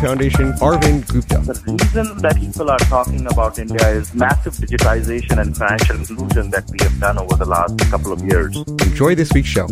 Foundation, Arvind Gupta. The reason that people are talking about India is massive digitization and financial inclusion that we have done over the last couple of years. Enjoy this week's show.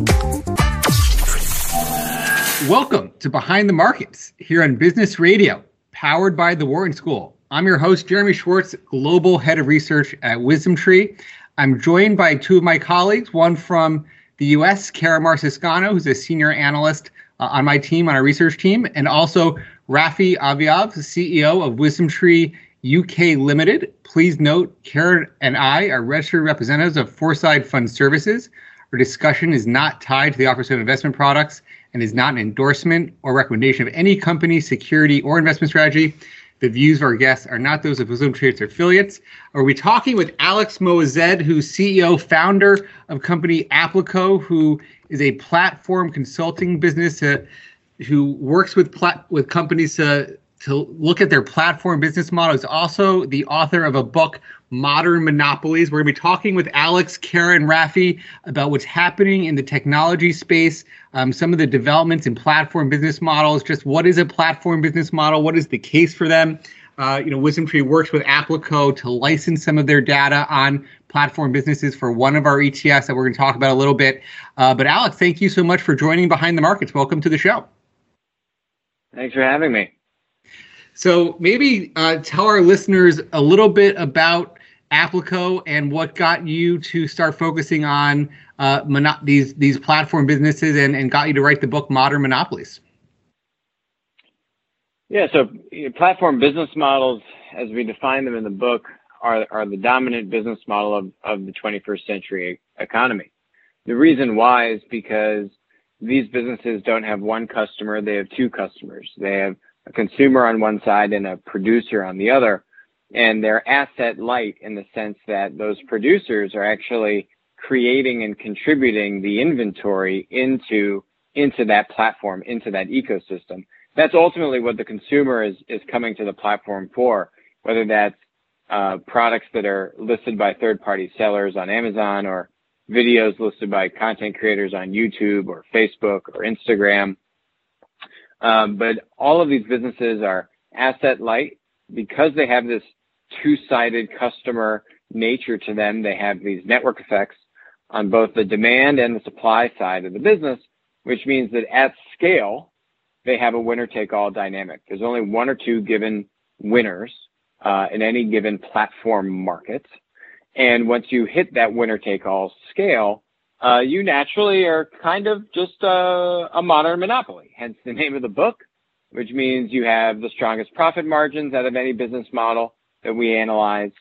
Welcome to Behind the Markets here on Business Radio, powered by the Wharton School. I'm your host, Jeremy Schwartz, Global Head of Research at WisdomTree. I'm joined by two of my colleagues, one from the US, Kara Marciscano, who's a senior analyst uh, on my team, on our research team, and also Rafi Aviav, CEO of WisdomTree UK Limited. Please note, Kara and I are registered representatives of Foreside Fund Services. Our discussion is not tied to the offers of investment products and is not an endorsement or recommendation of any company, security, or investment strategy. The views of our guests are not those of WisdomTree its affiliates. Are we talking with Alex Moazed, who's CEO, founder of company Applico, who is a platform consulting business uh, who works with plat- with companies to to look at their platform business model. Is also the author of a book, Modern Monopolies. We're going to be talking with Alex, Kara, Rafi about what's happening in the technology space, um, some of the developments in platform business models. Just what is a platform business model? What is the case for them? Uh, you know, WisdomTree works with Applico to license some of their data on platform businesses for one of our ETFs that we're going to talk about a little bit. Uh, but Alex, thank you so much for joining Behind the Markets. Welcome to the show. Thanks for having me. So maybe uh, tell our listeners a little bit about Applico and what got you to start focusing on uh, mono- these these platform businesses and, and got you to write the book Modern Monopolies. Yeah, so you know, platform business models, as we define them in the book, are are the dominant business model of, of the 21st century economy. The reason why is because these businesses don't have one customer, they have two customers. They have a consumer on one side and a producer on the other. And they're asset light in the sense that those producers are actually creating and contributing the inventory into, into that platform, into that ecosystem. That's ultimately what the consumer is, is coming to the platform for, whether that's uh, products that are listed by third party sellers on Amazon or videos listed by content creators on YouTube or Facebook or Instagram. Um, but all of these businesses are asset light because they have this two-sided customer nature to them. They have these network effects on both the demand and the supply side of the business, which means that at scale, they have a winner take all dynamic. There's only one or two given winners uh, in any given platform market. And once you hit that winner take all scale, uh, you naturally are kind of just a, a modern monopoly, hence the name of the book, which means you have the strongest profit margins out of any business model that we analyzed.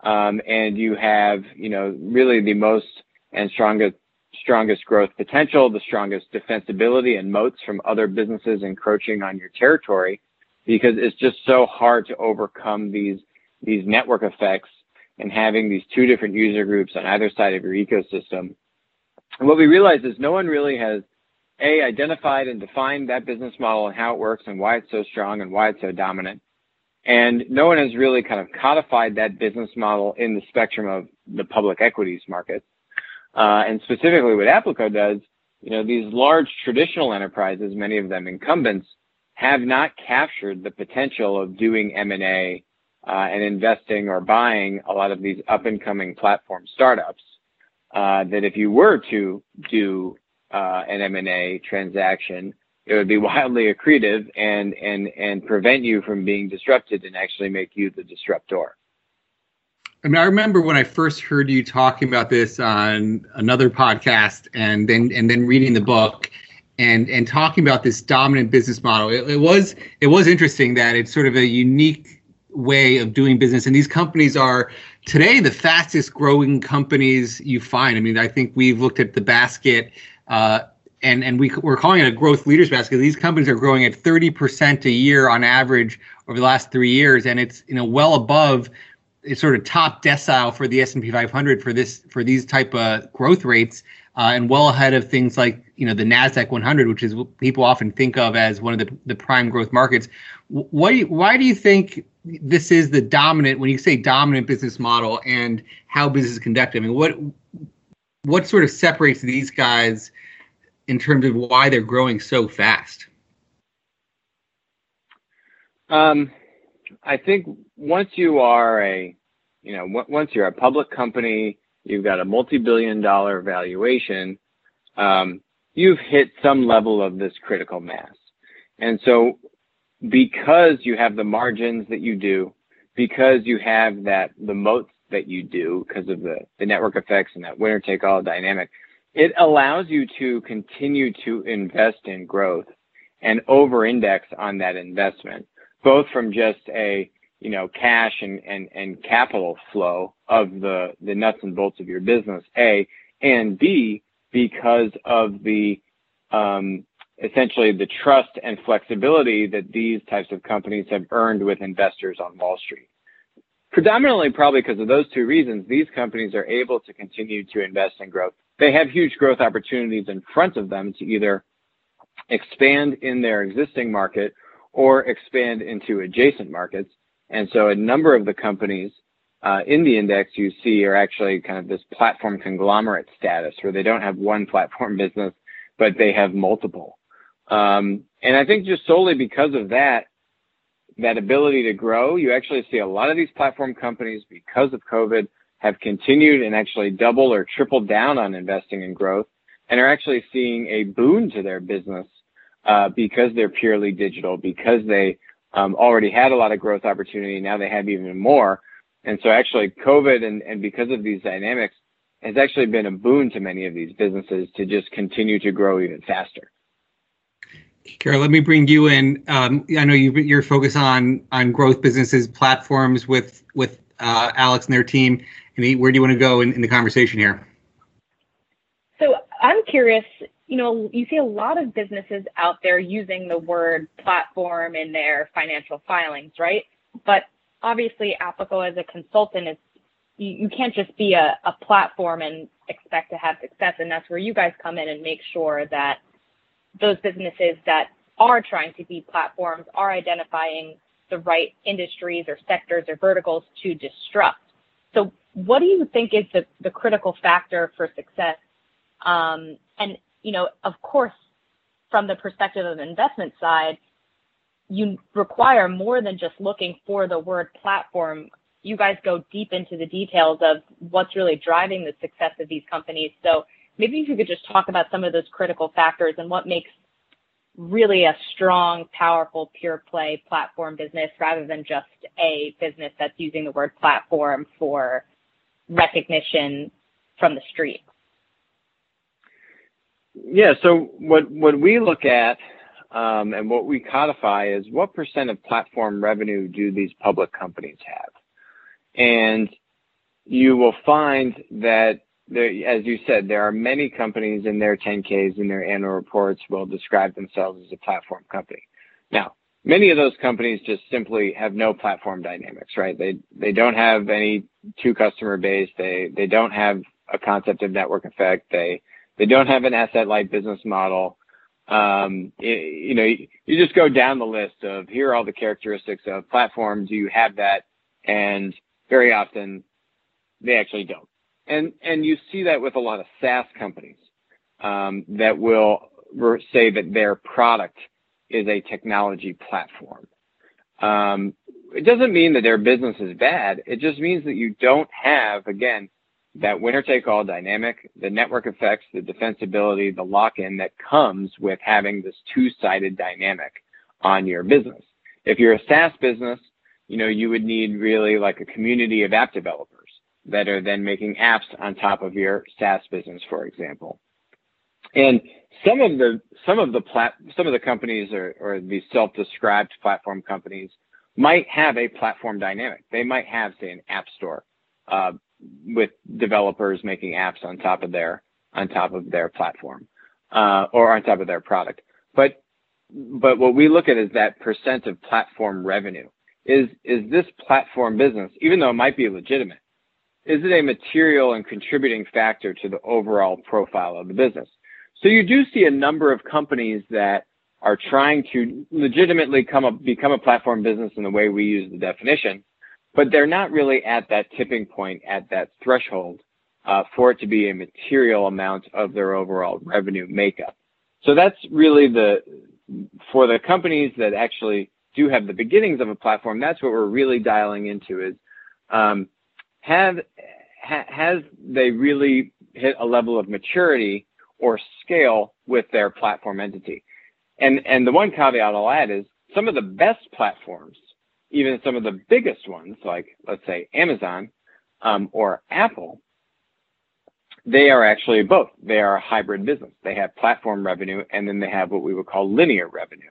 Um, and you have, you know, really the most and strongest, strongest growth potential, the strongest defensibility and moats from other businesses encroaching on your territory because it's just so hard to overcome these, these network effects and having these two different user groups on either side of your ecosystem. And what we realized is no one really has a identified and defined that business model and how it works and why it's so strong and why it's so dominant. And no one has really kind of codified that business model in the spectrum of the public equities market. Uh, and specifically what Applico does, you know, these large traditional enterprises, many of them incumbents, have not captured the potential of doing M&A and investing or buying a lot of these up and coming platform startups. Uh, that if you were to do uh, an M&A transaction, it would be wildly accretive and and and prevent you from being disrupted and actually make you the disruptor. I mean, I remember when I first heard you talking about this on another podcast, and then and then reading the book, and and talking about this dominant business model. It, it was it was interesting that it's sort of a unique way of doing business. And these companies are today the fastest growing companies you find. I mean, I think we've looked at the basket. Uh, and and we, we're calling it a growth leaders basket. These companies are growing at 30% a year on average over the last three years, and it's you know well above it's sort of top decile for the S&P 500 for this for these type of growth rates, uh, and well ahead of things like you know the Nasdaq 100, which is what people often think of as one of the, the prime growth markets. You, why do you think this is the dominant when you say dominant business model and how business is conducted? I mean, what what sort of separates these guys in terms of why they're growing so fast? Um, I think once you are a, you know, w- once you're a public company, you've got a multi-billion dollar valuation, um, you've hit some level of this critical mass. And so because you have the margins that you do, because you have that, the moats that you do because of the, the network effects and that winner take all dynamic, it allows you to continue to invest in growth and over index on that investment, both from just a, you know, cash and, and, and capital flow of the, the nuts and bolts of your business, A, and B, because of the, um, essentially the trust and flexibility that these types of companies have earned with investors on Wall Street. Predominantly, probably because of those two reasons, these companies are able to continue to invest in growth. They have huge growth opportunities in front of them to either expand in their existing market or expand into adjacent markets. And so a number of the companies uh, in the index you see are actually kind of this platform conglomerate status where they don't have one platform business, but they have multiple. Um, and I think just solely because of that, that ability to grow, you actually see a lot of these platform companies because of COVID have continued and actually double or tripled down on investing in growth and are actually seeing a boon to their business uh, because they're purely digital, because they um, already had a lot of growth opportunity. Now they have even more. And so actually COVID and, and because of these dynamics has actually been a boon to many of these businesses to just continue to grow even faster. Kara, let me bring you in. Um, I know you, you're focused on on growth businesses, platforms with with uh, Alex and their team. And where do you want to go in, in the conversation here? So I'm curious. You know, you see a lot of businesses out there using the word platform in their financial filings, right? But obviously, Applico as a consultant is you, can't just be a, a platform and expect to have success. And that's where you guys come in and make sure that those businesses that are trying to be platforms are identifying the right industries or sectors or verticals to disrupt. So what do you think is the, the critical factor for success? Um, and, you know, of course, from the perspective of investment side, you require more than just looking for the word platform. You guys go deep into the details of what's really driving the success of these companies. So maybe if you could just talk about some of those critical factors and what makes really a strong, powerful, pure play platform business rather than just a business that's using the word platform for recognition from the street. Yeah, so what, what we look at um, and what we codify is what percent of platform revenue do these public companies have? And you will find that there, as you said, there are many companies in their 10Ks and their annual reports will describe themselves as a platform company. Now, many of those companies just simply have no platform dynamics, right? They they don't have any two customer base. They they don't have a concept of network effect. They they don't have an asset light business model. Um, it, you know, you, you just go down the list of here are all the characteristics of platform. Do you have that? And very often they actually don't and and you see that with a lot of SaaS companies um, that will say that their product is a technology platform. Um, it doesn't mean that their business is bad. It just means that you don't have again that winner take all dynamic, the network effects, the defensibility, the lock in that comes with having this two sided dynamic on your business. If you're a SaaS business, you know, you would need really like a community of app developers that are then making apps on top of your SaaS business, for example. And some of the some of the plat some of the companies or, or these self-described platform companies might have a platform dynamic. They might have, say, an app store uh, with developers making apps on top of their on top of their platform uh, or on top of their product. But but what we look at is that percent of platform revenue. Is is this platform business, even though it might be legitimate, is it a material and contributing factor to the overall profile of the business? So you do see a number of companies that are trying to legitimately come up, become a platform business in the way we use the definition, but they're not really at that tipping point, at that threshold uh, for it to be a material amount of their overall revenue makeup. So that's really the, for the companies that actually do have the beginnings of a platform, that's what we're really dialing into is, um, have, ha, has they really hit a level of maturity or scale with their platform entity? And, and the one caveat I'll add is some of the best platforms, even some of the biggest ones, like let's say Amazon um, or Apple, they are actually both. They are a hybrid business. They have platform revenue and then they have what we would call linear revenue.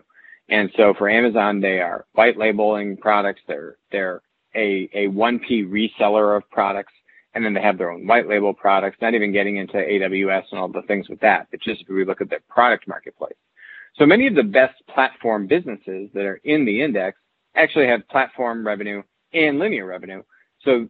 And so for Amazon, they are white labeling products. They're, they're a, a 1P reseller of products. And then they have their own white label products, not even getting into AWS and all the things with that, but just if we look at the product marketplace. So many of the best platform businesses that are in the index actually have platform revenue and linear revenue. So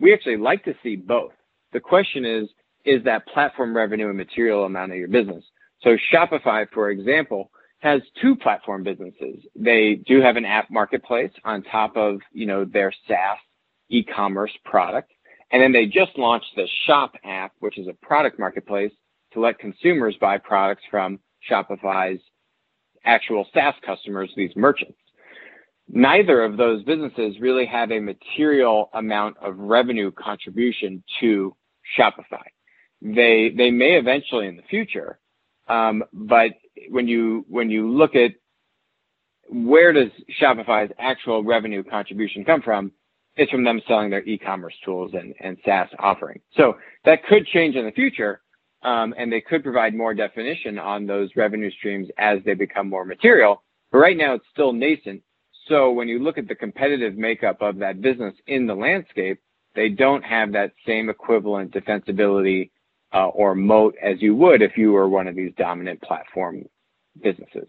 we actually like to see both. The question is, is that platform revenue a material amount of your business? So Shopify, for example, has two platform businesses. They do have an app marketplace on top of, you know, their SaaS e-commerce product. And then they just launched the Shop app, which is a product marketplace to let consumers buy products from Shopify's actual SaaS customers, these merchants. Neither of those businesses really have a material amount of revenue contribution to Shopify. They they may eventually in the future, um, but when you when you look at where does Shopify's actual revenue contribution come from? It's from them selling their e-commerce tools and, and SaaS offering. So that could change in the future, um, and they could provide more definition on those revenue streams as they become more material. But right now, it's still nascent. So when you look at the competitive makeup of that business in the landscape, they don't have that same equivalent defensibility uh, or moat as you would if you were one of these dominant platform businesses.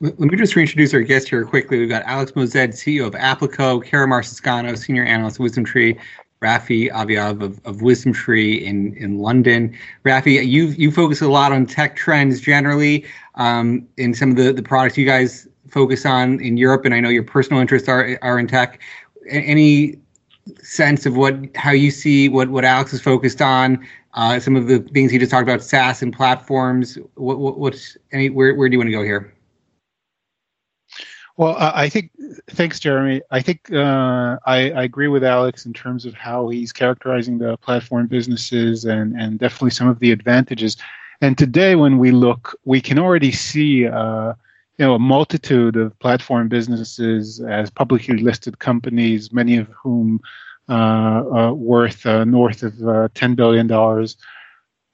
Let me just reintroduce our guest here quickly. We've got Alex Moazed, CEO of Applico, Kara Marciscano, Senior Analyst at Wisdom Tree, Rafi Aviav of, of Wisdom Tree in, in London. Rafi, you you focus a lot on tech trends generally um, in some of the, the products you guys focus on in Europe, and I know your personal interests are are in tech. Any sense of what how you see what what Alex is focused on? Uh, some of the things he just talked about, SaaS and platforms. What, what what's any where where do you want to go here? Well, I think, thanks, Jeremy. I think uh, I, I, agree with Alex in terms of how he's characterizing the platform businesses and, and definitely some of the advantages. And today, when we look, we can already see uh, you know, a multitude of platform businesses as publicly listed companies, many of whom uh, uh worth uh, north of uh, $10 billion.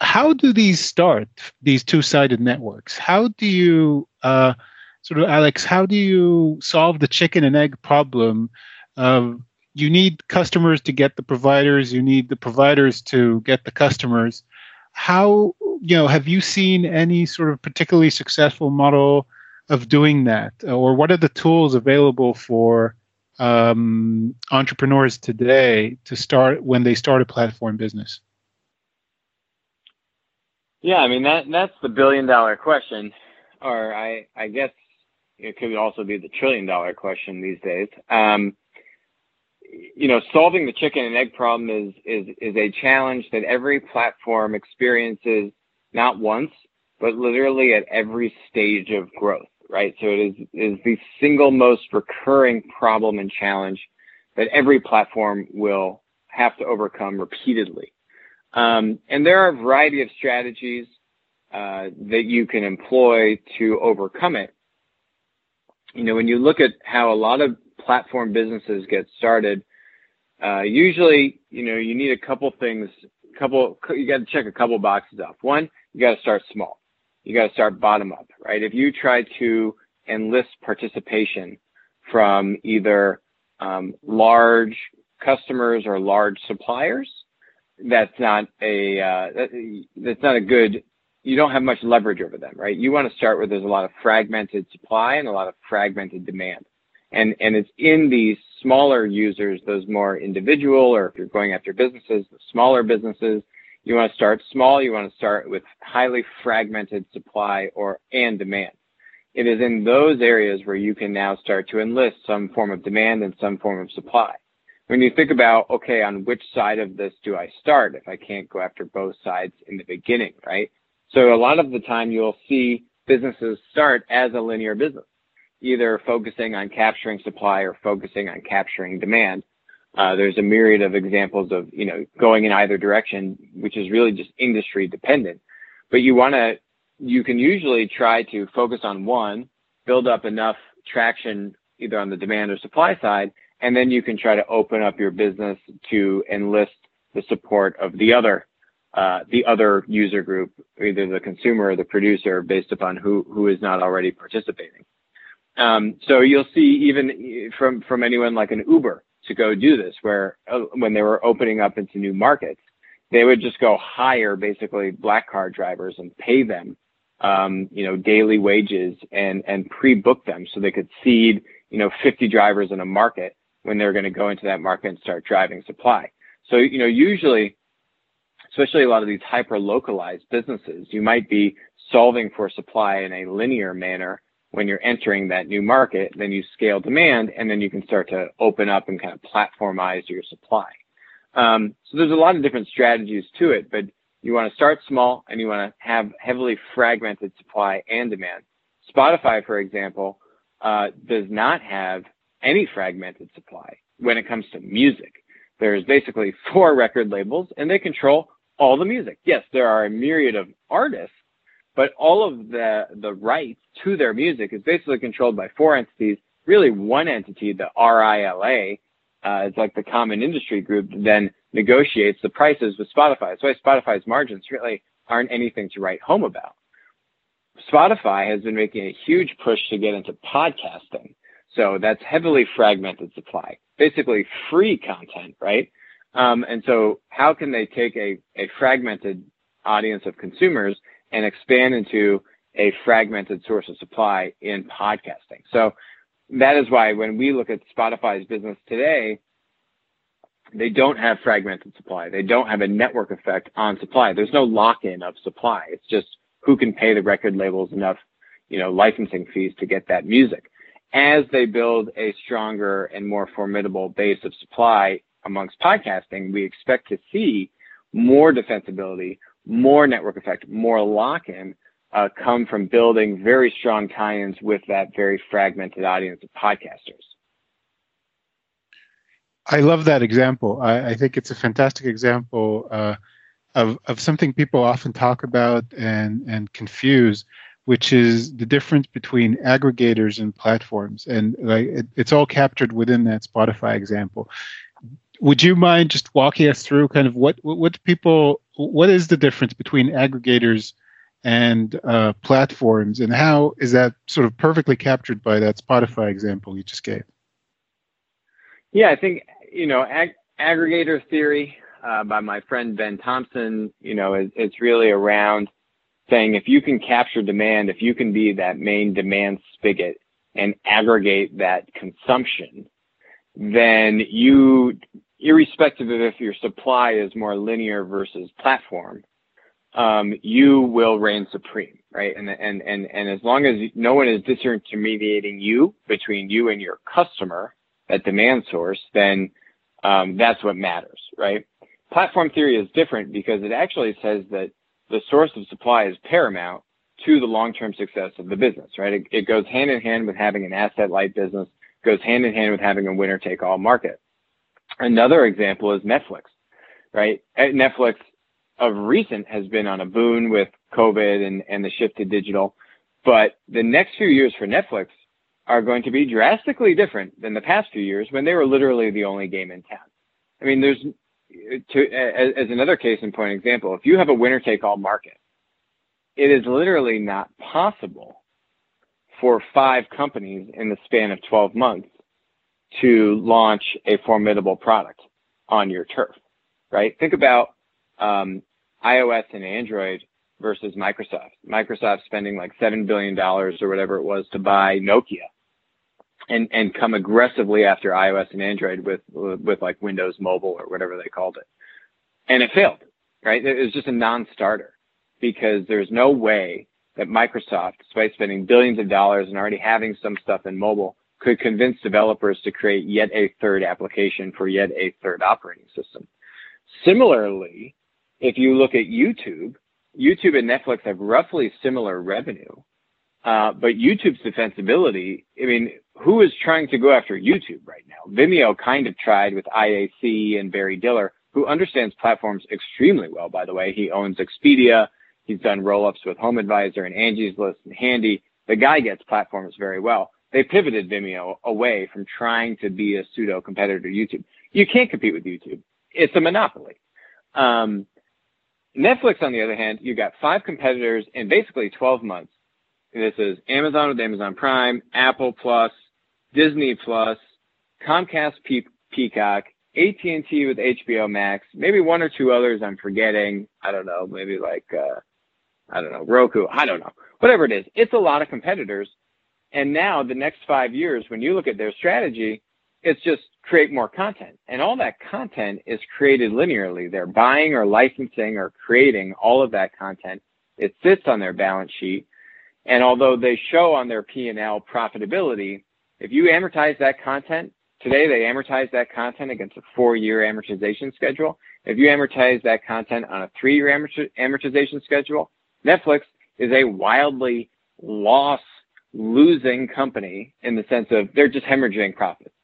How do these start, these two sided networks? How do you sort of Alex, how do you solve the chicken and egg problem of you need customers to get the providers, you need the providers to get the customers. How you know have you seen any sort of particularly successful model of doing that, or what are the tools available for um, entrepreneurs today to start when they start a platform business? Yeah, I mean that that's the billion dollar question, or I I guess it could also be the trillion dollar question these days. Um, you know, solving the chicken and egg problem is is is a challenge that every platform experiences not once, but literally at every stage of growth, right? So it is is the single most recurring problem and challenge that every platform will have to overcome repeatedly. Um, and there are a variety of strategies uh, that you can employ to overcome it you know, when you look at how a lot of platform businesses get started, uh, usually, you know, you need a couple things, couple, you got to check a couple boxes off. One, you got to start small. You got to start bottom up, right? If you try to enlist participation from either um, large customers or large suppliers, that's not a uh, that, that's not a good. You don't have much leverage over them, right? You want to start where there's a lot of fragmented supply and a lot of fragmented demand, and and it's in these smaller users, those more individual, or if you're going after businesses, the smaller businesses. You want to start small. You want to start with highly fragmented supply or and demand. It is in those areas where you can now start to enlist some form of demand and some form of supply when you think about, okay, on which side of this do I start if I can't go after both sides in the beginning, right? So a lot of the time you'll see businesses start as a linear business, either focusing on capturing supply or focusing on capturing demand. Uh, there's a myriad of examples of, you know, going in either direction, which is really just industry dependent. But you want to, you can usually try to focus on one, build up enough traction either on the demand or supply side, and then you can try to open up your business to enlist the support of the other uh, the other user group, either the consumer or the producer, based upon who who is not already participating. Um, so you'll see even from from anyone like an Uber to go do this, where uh, when they were opening up into new markets, they would just go hire basically black car drivers and pay them, um, you know, daily wages and and pre-book them so they could seed, you know, 50 drivers in a market when they're going to go into that market and start driving supply. So, you know, usually, especially a lot of these hyper localized businesses, you might be solving for supply in a linear manner when you're entering that new market, then you scale demand and then you can start to open up and kind of platformize your supply. Um, so there's a lot of different strategies to it, but you want to start small and you want to have heavily fragmented supply and demand. Spotify, for example, uh, does not have any fragmented supply when it comes to music. There's basically four record labels and they control all the music. Yes, there are a myriad of artists, but all of the, the rights to their music is basically controlled by four entities. Really one entity, the RILA, uh, is like the common industry group that then negotiates the prices with Spotify. That's why Spotify's margins really aren't anything to write home about. Spotify has been making a huge push to get into podcasting. So that's heavily fragmented supply, basically free content, right? Um, and so how can they take a, a fragmented audience of consumers and expand into a fragmented source of supply in podcasting? So that is why when we look at Spotify's business today, they don't have fragmented supply. They don't have a network effect on supply. There's no lock-in of supply. It's just who can pay the record labels enough, you know, licensing fees to get that music as they build a stronger and more formidable base of supply amongst podcasting, we expect to see more defensibility, more network effect, more lock-in uh, come from building very strong tie-ins with that very fragmented audience of podcasters. I love that example. I, I think it's a fantastic example uh, of of something people often talk about and and confuse, which is the difference between aggregators and platforms, and like it, it's all captured within that Spotify example. Would you mind just walking us through kind of what what people what is the difference between aggregators and uh, platforms, and how is that sort of perfectly captured by that Spotify example you just gave? Yeah, I think you know ag- aggregator theory uh, by my friend Ben Thompson. You know, is, it's really around saying if you can capture demand, if you can be that main demand spigot and aggregate that consumption, then you, irrespective of if your supply is more linear versus platform, um, you will reign supreme, right? And, and, and, and as long as no one is disintermediating you between you and your customer, that demand source, then um, that's what matters, right? Platform theory is different because it actually says that the source of supply is paramount to the long-term success of the business, right? It, it goes hand in hand with having an asset-light business, goes hand in hand with having a winner-take-all market. Another example is Netflix, right? Uh, Netflix of recent has been on a boon with COVID and, and the shift to digital, but the next few years for Netflix are going to be drastically different than the past few years when they were literally the only game in town. I mean, there's to as, as another case in point example, if you have a winner take all market, it is literally not possible for five companies in the span of 12 months to launch a formidable product on your turf, right? Think about um, iOS and Android versus Microsoft. Microsoft spending like $7 billion or whatever it was to buy Nokia and, and come aggressively after iOS and Android with, with like Windows Mobile or whatever they called it. And it failed, right? It was just a non-starter because there's no way that Microsoft, despite spending billions of dollars and already having some stuff in mobile, could convince developers to create yet a third application for yet a third operating system. Similarly, if you look at YouTube, YouTube and Netflix have roughly similar revenue, uh, but YouTube's defensibility, I mean, who is trying to go after YouTube right now? Vimeo kind of tried with IAC and Barry Diller, who understands platforms extremely well, by the way. He owns Expedia. He's done roll-ups with Home Advisor and Angie's List and Handy. The guy gets platforms very well. They pivoted Vimeo away from trying to be a pseudo competitor to YouTube. You can't compete with YouTube. It's a monopoly. Um, Netflix, on the other hand, you've got five competitors in basically 12 months. This is Amazon with Amazon Prime, Apple Plus, Disney Plus, Comcast Pe- Peacock, AT&T with HBO Max, maybe one or two others I'm forgetting. I don't know, maybe like uh, I don't know, Roku. I don't know. Whatever it is, it's a lot of competitors. And now the next five years, when you look at their strategy, it's just create more content. And all that content is created linearly. They're buying or licensing or creating all of that content. It sits on their balance sheet. And although they show on their P&L profitability, if you amortize that content, today they amortize that content against a four-year amortization schedule. If you amortize that content on a three-year amortization schedule, Netflix is a wildly loss losing company in the sense of they're just hemorrhaging profits.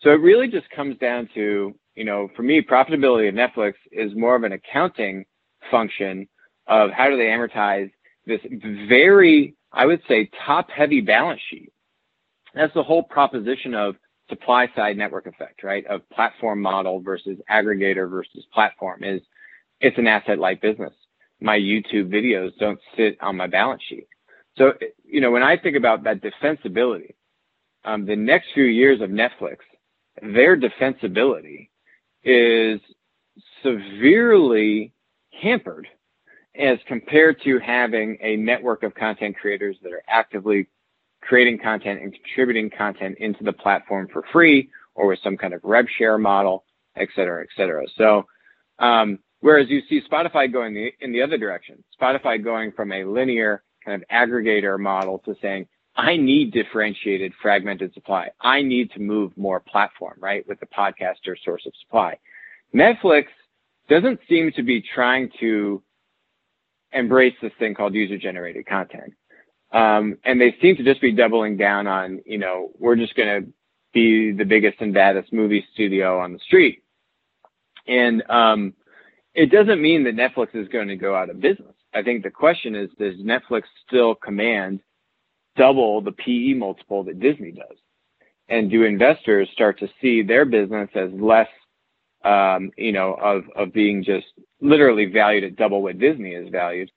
So it really just comes down to, you know, for me, profitability of Netflix is more of an accounting function of how do they amortize this very, I would say, top heavy balance sheet. That's the whole proposition of supply side network effect, right? Of platform model versus aggregator versus platform is it's an asset light business. My YouTube videos don't sit on my balance sheet. So, you know, when I think about that defensibility, um, the next few years of Netflix their defensibility is severely hampered as compared to having a network of content creators that are actively creating content and contributing content into the platform for free or with some kind of rev share model, et cetera, et cetera. So, um, whereas you see Spotify going the, in the other direction, Spotify going from a linear kind of aggregator model to saying, I need differentiated fragmented supply. I need to move more platform, right? With the podcaster source of supply. Netflix doesn't seem to be trying to embrace this thing called user generated content. Um, and they seem to just be doubling down on, you know, we're just going to be the biggest and baddest movie studio on the street. And, um, it doesn't mean that Netflix is going to go out of business. I think the question is, does Netflix still command double the PE multiple that Disney does? And do investors start to see their business as less, um, you know, of, of being just literally valued at double what Disney is valued?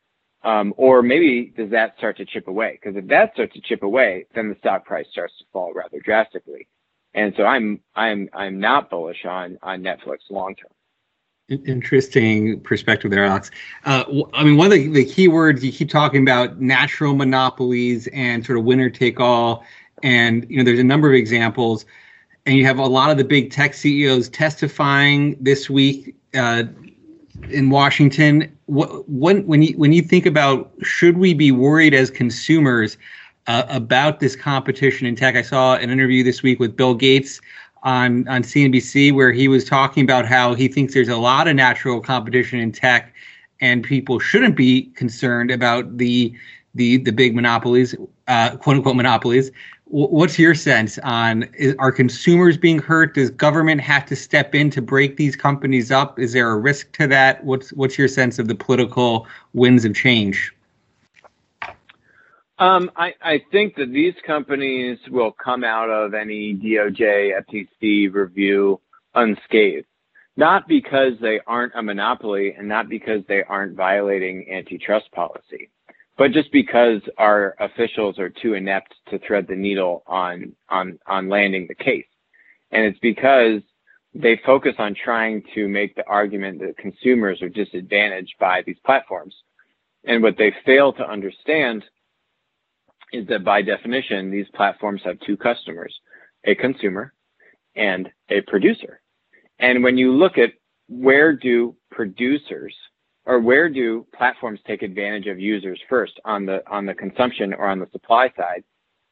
Um, or maybe does that start to chip away? Because if that starts to chip away, then the stock price starts to fall rather drastically. And so I'm I'm I'm not bullish on on Netflix long term. Interesting perspective there, Alex. Uh, I mean, one of the, the key words you keep talking about natural monopolies and sort of winner take all. And, you know, there's a number of examples. And you have a lot of the big tech CEOs testifying this week uh, in Washington. What, when, when, you, when you think about should we be worried as consumers uh, about this competition in tech, I saw an interview this week with Bill Gates on on CNBC where he was talking about how he thinks there's a lot of natural competition in tech, and people shouldn't be concerned about the the the big monopolies, uh, quote unquote monopolies. what's your sense on is, are consumers being hurt? Does government have to step in to break these companies up? Is there a risk to that? What's what's your sense of the political winds of change? Um, I, I, think that these companies will come out of any DOJ FTC review unscathed, not because they aren't a monopoly and not because they aren't violating antitrust policy, but just because our officials are too inept to thread the needle on on on landing the case. And it's because they focus on trying to make the argument that consumers are disadvantaged by these platforms. And what they fail to understand is that by definition, these platforms have two customers, a consumer and a producer. And when you look at where do producers or where do platforms take advantage of users first on the on the consumption or on the supply side,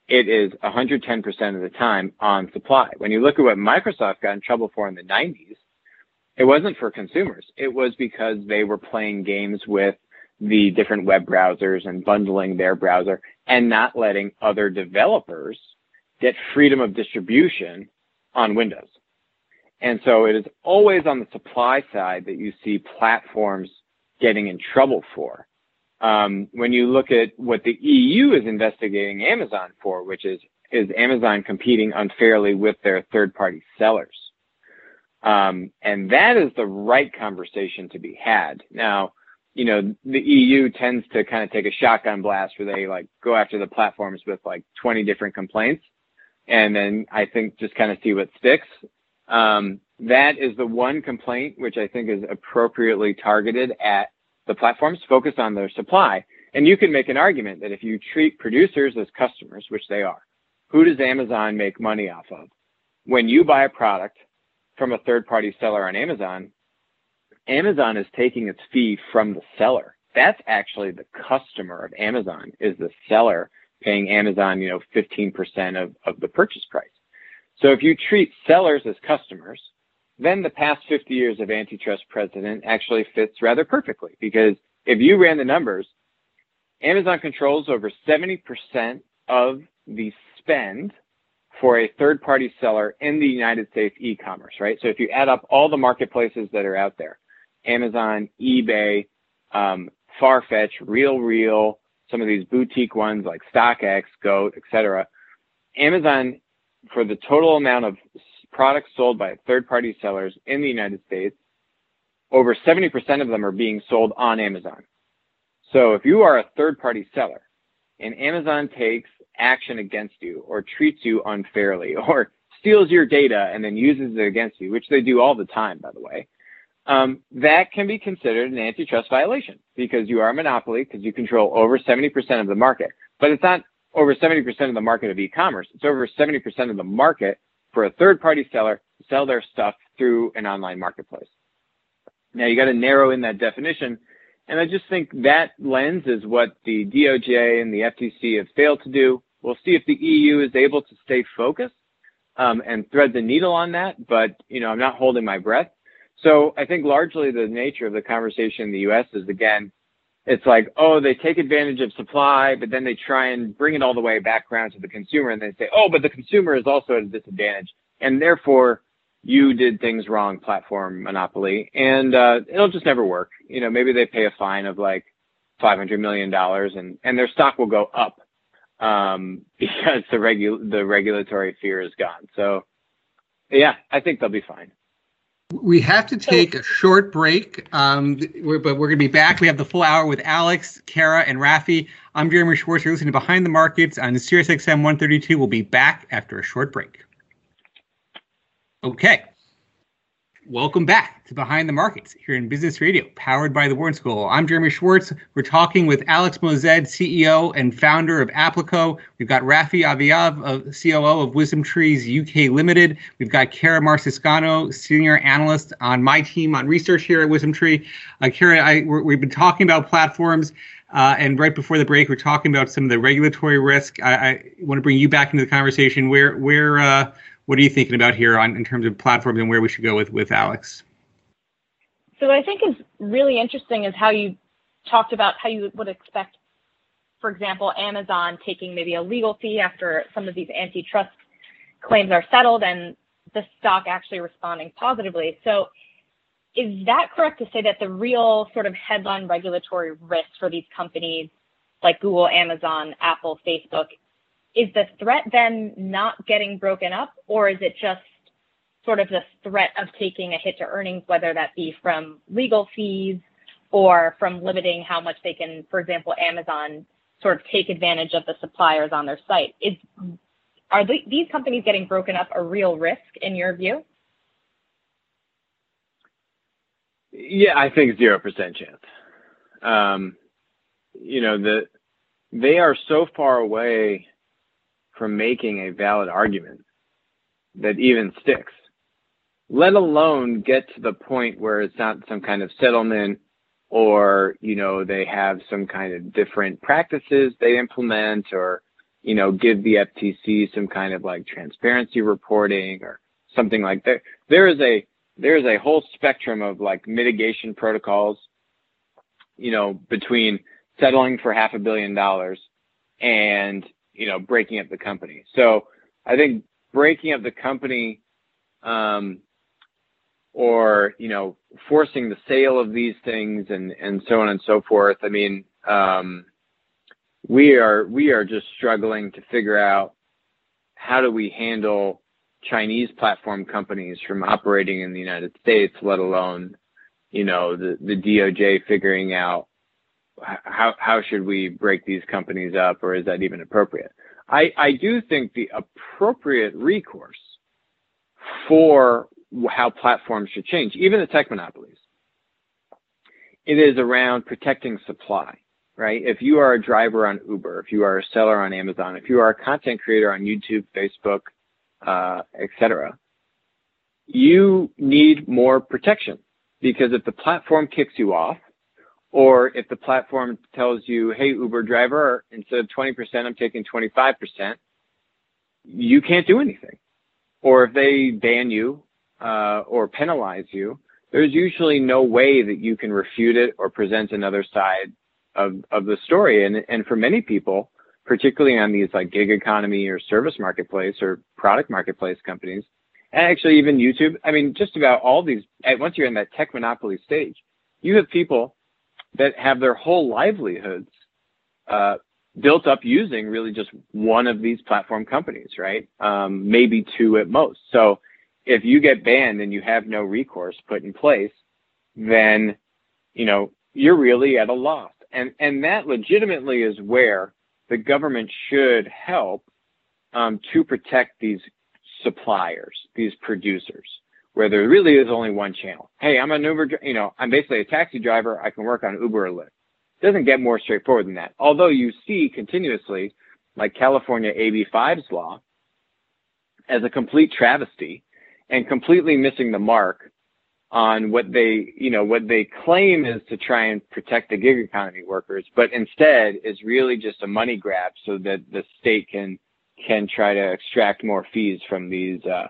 it is 110% of the time on supply. When you look at what Microsoft got in trouble for in the 90s, it wasn't for consumers. It was because they were playing games with the different web browsers and bundling their browser and not letting other developers get freedom of distribution on Windows. And so it is always on the supply side that you see platforms getting in trouble for. Um, when you look at what the EU is investigating Amazon for, which is is Amazon competing unfairly with their third party sellers. Um, and that is the right conversation to be had. Now, you know, the EU tends to kind of take a shotgun blast where they like go after the platforms with like 20 different complaints. And then I think just kind of see what sticks. Um, that is the one complaint which I think is appropriately targeted at the platforms, focused on their supply. And you can make an argument that if you treat producers as customers, which they are, who does Amazon make money off of? When you buy a product from a third party seller on Amazon, Amazon is taking its fee from the seller. That's actually the customer of Amazon is the seller paying Amazon, you know, 15% of, of the purchase price. So if you treat sellers as customers, then the past 50 years of antitrust precedent actually fits rather perfectly because if you ran the numbers, Amazon controls over 70% of the spend for a third party seller in the United States e-commerce, right? So if you add up all the marketplaces that are out there, Amazon, eBay, um, Farfetch, Real Real, some of these boutique ones like StockX, Goat, etc. Amazon, for the total amount of products sold by third party sellers in the United States, over 70% of them are being sold on Amazon. So if you are a third party seller and Amazon takes action against you or treats you unfairly or steals your data and then uses it against you, which they do all the time, by the way, um, that can be considered an antitrust violation because you are a monopoly because you control over 70% of the market. But it's not over 70% of the market of e-commerce. It's over 70% of the market for a third party seller to sell their stuff through an online marketplace. Now you got to narrow in that definition. And I just think that lens is what the DOJ and the FTC have failed to do. We'll see if the EU is able to stay focused um, and thread the needle on that. But, you know, I'm not holding my breath. So I think largely the nature of the conversation in the US is again, it's like, oh, they take advantage of supply, but then they try and bring it all the way back around to the consumer and they say, oh, but the consumer is also at a disadvantage. And therefore you did things wrong, platform monopoly. And uh, it'll just never work. You know, maybe they pay a fine of like $500 million and, and their stock will go up um, because the regu- the regulatory fear is gone. So yeah, I think they'll be fine. We have to take a short break, um, we're, but we're going to be back. We have the full hour with Alex, Kara, and Rafi. I'm Jeremy Schwartz. You're listening to Behind the Markets on SiriusXM 132. We'll be back after a short break. Okay. Welcome back to Behind the Markets here in Business Radio, powered by the Wharton School. I'm Jeremy Schwartz. We're talking with Alex Moazed, CEO and founder of Applico. We've got Rafi Aviav, COO of Wisdom Trees UK Limited. We've got Kara Marciscano, senior analyst on my team on research here at Wisdom Tree. Uh, Kara, I, we have been talking about platforms. Uh, and right before the break, we're talking about some of the regulatory risk. I, I want to bring you back into the conversation. Where, where, uh, what are you thinking about here on in terms of platforms and where we should go with with Alex? So what I think is really interesting is how you talked about how you would expect, for example, Amazon taking maybe a legal fee after some of these antitrust claims are settled and the stock actually responding positively. So is that correct to say that the real sort of headline regulatory risk for these companies like Google, Amazon, Apple, Facebook is the threat then not getting broken up, or is it just sort of the threat of taking a hit to earnings, whether that be from legal fees or from limiting how much they can, for example, Amazon sort of take advantage of the suppliers on their site? Is are these companies getting broken up a real risk in your view? Yeah, I think zero percent chance. Um, you know, the they are so far away from making a valid argument that even sticks, let alone get to the point where it's not some kind of settlement or, you know, they have some kind of different practices they implement or, you know, give the FTC some kind of like transparency reporting or something like that. There is a, there's a whole spectrum of like mitigation protocols, you know, between settling for half a billion dollars and, you know, breaking up the company. So I think breaking up the company, um, or, you know, forcing the sale of these things and, and so on and so forth. I mean, um, we are, we are just struggling to figure out how do we handle Chinese platform companies from operating in the United States, let alone, you know, the, the DOJ figuring out how, how should we break these companies up or is that even appropriate? I, I do think the appropriate recourse for how platforms should change, even the tech monopolies, it is around protecting supply, right? If you are a driver on Uber, if you are a seller on Amazon, if you are a content creator on YouTube, Facebook, uh, etc., you need more protection because if the platform kicks you off, or if the platform tells you, hey, Uber driver, instead of 20%, I'm taking 25%, you can't do anything. Or if they ban you uh, or penalize you, there's usually no way that you can refute it or present another side of, of the story. And, and for many people, particularly on these like gig economy or service marketplace or product marketplace companies, and actually even YouTube, I mean, just about all these, once you're in that tech monopoly stage, you have people that have their whole livelihoods uh, built up using really just one of these platform companies, right? Um, maybe two at most. So if you get banned and you have no recourse put in place, then you know you're really at a loss. And and that legitimately is where the government should help um, to protect these suppliers, these producers where there really is only one channel. Hey, I'm an Uber, you know, I'm basically a taxi driver. I can work on Uber or Lyft. It doesn't get more straightforward than that. Although you see continuously, like California AB5's law, as a complete travesty and completely missing the mark on what they, you know, what they claim is to try and protect the gig economy workers, but instead is really just a money grab so that the state can can try to extract more fees from these uh,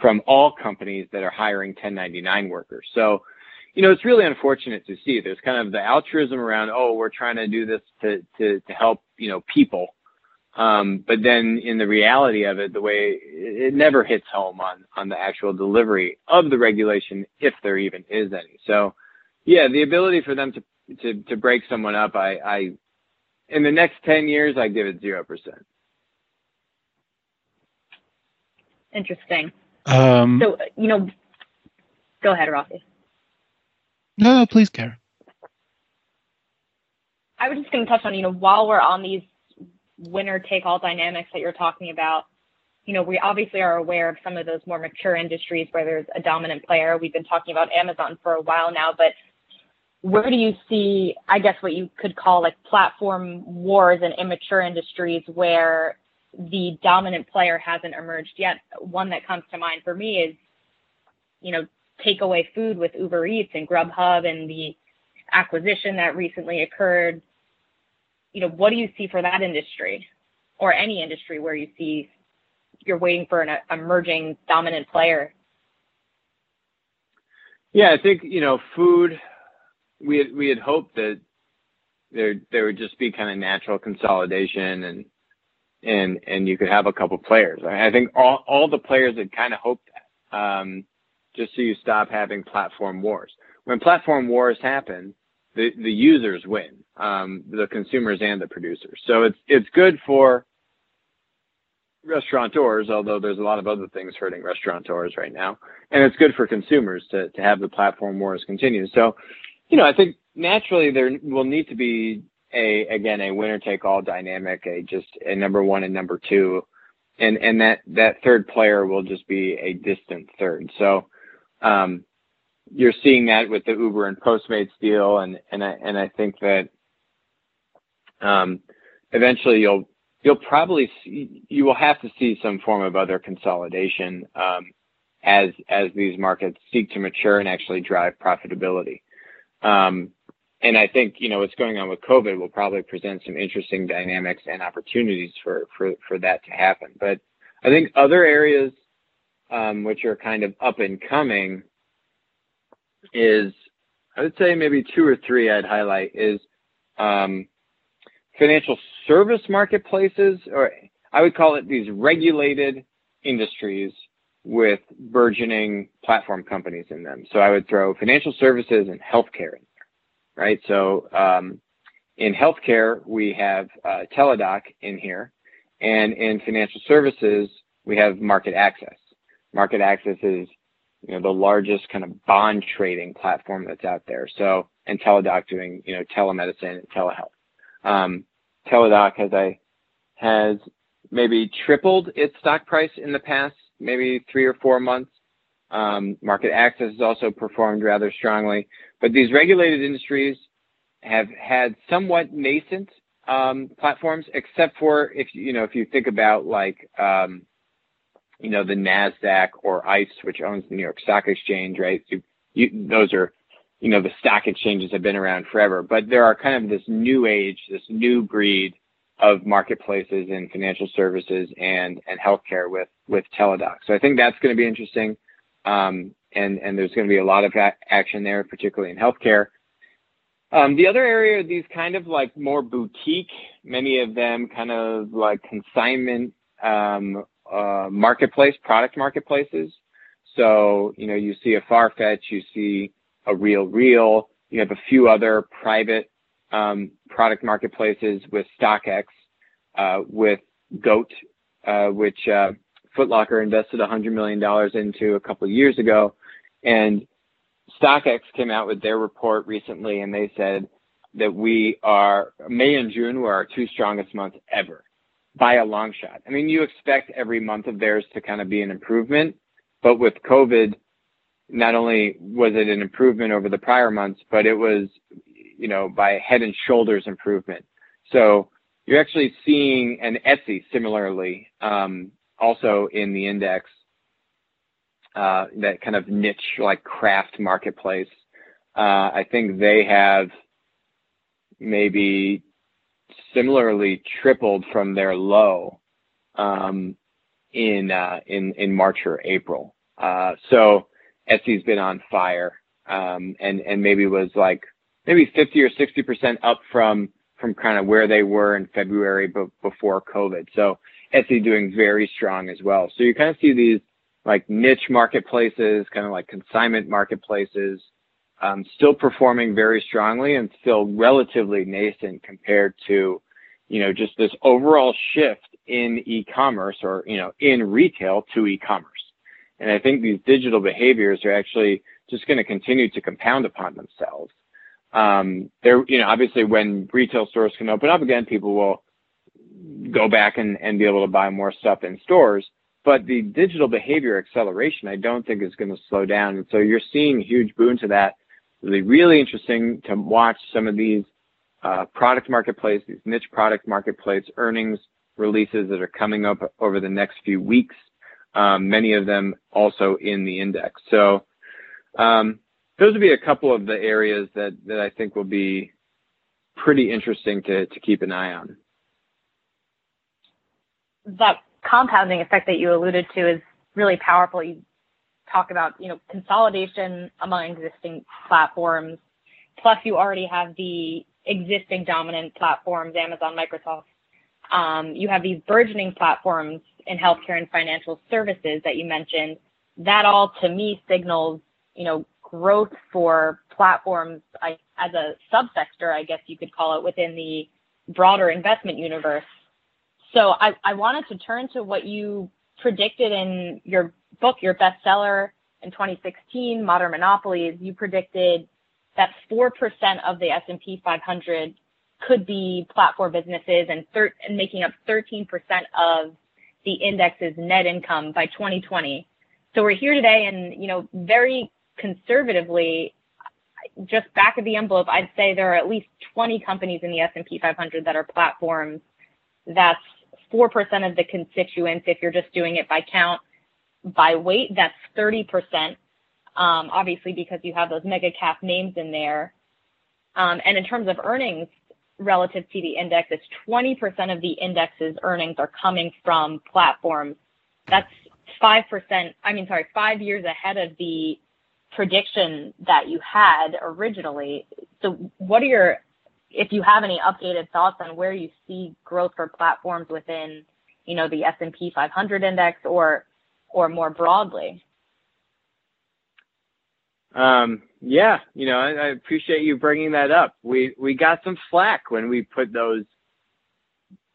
from all companies that are hiring 1099 workers. So, you know, it's really unfortunate to see. There's kind of the altruism around, oh, we're trying to do this to to to help, you know, people. Um, but then in the reality of it, the way it never hits home on on the actual delivery of the regulation, if there even is any. So, yeah, the ability for them to to to break someone up, I, I in the next 10 years, I give it zero percent. Interesting. Um, so, you know, go ahead, Rafi. No, no, please, Kara. I was just going to touch on, you know, while we're on these winner take all dynamics that you're talking about, you know, we obviously are aware of some of those more mature industries where there's a dominant player. We've been talking about Amazon for a while now, but where do you see, I guess, what you could call like platform wars in immature industries where the dominant player hasn't emerged yet. One that comes to mind for me is, you know, takeaway food with Uber Eats and Grubhub and the acquisition that recently occurred. You know, what do you see for that industry or any industry where you see you're waiting for an emerging dominant player? Yeah, I think, you know, food, we had, we had hoped that there, there would just be kind of natural consolidation and, and and you could have a couple players. I, I think all all the players had kind of hoped that, um, just so you stop having platform wars. When platform wars happen, the the users win, um, the consumers and the producers. So it's it's good for restaurateurs, although there's a lot of other things hurting restaurateurs right now, and it's good for consumers to to have the platform wars continue. So, you know, I think naturally there will need to be a again a winner take all dynamic, a just a number one and number two and and that that third player will just be a distant third. So um, you're seeing that with the Uber and Postmates deal, and and I and I think that um, eventually you'll you'll probably see, you will have to see some form of other consolidation um, as as these markets seek to mature and actually drive profitability. Um, and I think you know what's going on with COVID will probably present some interesting dynamics and opportunities for for for that to happen. But I think other areas um, which are kind of up and coming is I would say maybe two or three I'd highlight is um, financial service marketplaces, or I would call it these regulated industries with burgeoning platform companies in them. So I would throw financial services and healthcare right? So um, in healthcare, we have uh, Teladoc in here, and in financial services, we have MarketAxess. Market Access is you know the largest kind of bond trading platform that's out there. So and Teladoc doing you know telemedicine and telehealth. Um, Teladoc has a has maybe tripled its stock price in the past maybe three or four months. Um, MarketAxess has also performed rather strongly, but these regulated industries have had somewhat nascent um, platforms, except for if you know if you think about like um, you know the Nasdaq or ICE, which owns the New York Stock Exchange, right? You, those are you know the stock exchanges have been around forever, but there are kind of this new age, this new breed of marketplaces in financial services and and healthcare with with Teladoc. So I think that's going to be interesting, um, and and there's going to be a lot of a- action there, particularly in healthcare. Um, the other area are these kind of like more boutique, many of them kind of like consignment um, uh, marketplace, product marketplaces. So you know you see a Farfetch, you see a RealReal, you have a few other private um, product marketplaces with StockX, uh, with Goat, uh, which uh, Footlocker invested $100 million into a couple of years ago. And StockX came out with their report recently, and they said that we are May and June were our two strongest months ever by a long shot. I mean, you expect every month of theirs to kind of be an improvement, but with COVID, not only was it an improvement over the prior months, but it was you know, by head and shoulders improvement. So you're actually seeing an Etsy similarly, um, also in the index, uh, that kind of niche like craft marketplace. Uh, I think they have maybe similarly tripled from their low um, in uh, in in March or April. Uh, so Etsy's been on fire, um, and and maybe was like maybe 50 or 60 percent up from from kind of where they were in February b- before COVID. So Etsy doing very strong as well. So you kind of see these like niche marketplaces, kind of like consignment marketplaces, um, still performing very strongly and still relatively nascent compared to, you know, just this overall shift in e-commerce or, you know, in retail to e-commerce. And I think these digital behaviors are actually just going to continue to compound upon themselves um, there, you know, obviously when retail stores can open up again, people will go back and, and be able to buy more stuff in stores. But the digital behavior acceleration, I don't think is going to slow down. And so you're seeing huge boon to that. Really, really interesting to watch some of these uh, product marketplace, these niche product marketplace earnings releases that are coming up over the next few weeks. Um, many of them also in the index. So um, those would be a couple of the areas that, that I think will be pretty interesting to, to keep an eye on. That compounding effect that you alluded to is really powerful. You talk about, you know, consolidation among existing platforms, plus you already have the existing dominant platforms, Amazon, Microsoft. Um, you have these burgeoning platforms in healthcare and financial services that you mentioned. That all to me signals, you know, growth for platforms I, as a subsector, I guess you could call it, within the broader investment universe. So I, I wanted to turn to what you predicted in your book, your bestseller in 2016, Modern Monopolies. You predicted that 4% of the S&P 500 could be platform businesses and, thir- and making up 13% of the index's net income by 2020. So we're here today and, you know, very conservatively, just back of the envelope, I'd say there are at least 20 companies in the S&P 500 that are platforms. That's 4% of the constituents if you're just doing it by count. By weight, that's 30%, um, obviously because you have those mega cap names in there. Um, and in terms of earnings relative to the index, it's 20% of the index's earnings are coming from platforms. That's 5%, I mean, sorry, five years ahead of the prediction that you had originally. So what are your, if you have any updated thoughts on where you see growth for platforms within, you know, the S&P 500 index or, or more broadly? Um, yeah, you know, I, I, appreciate you bringing that up. We we got some flack when we put those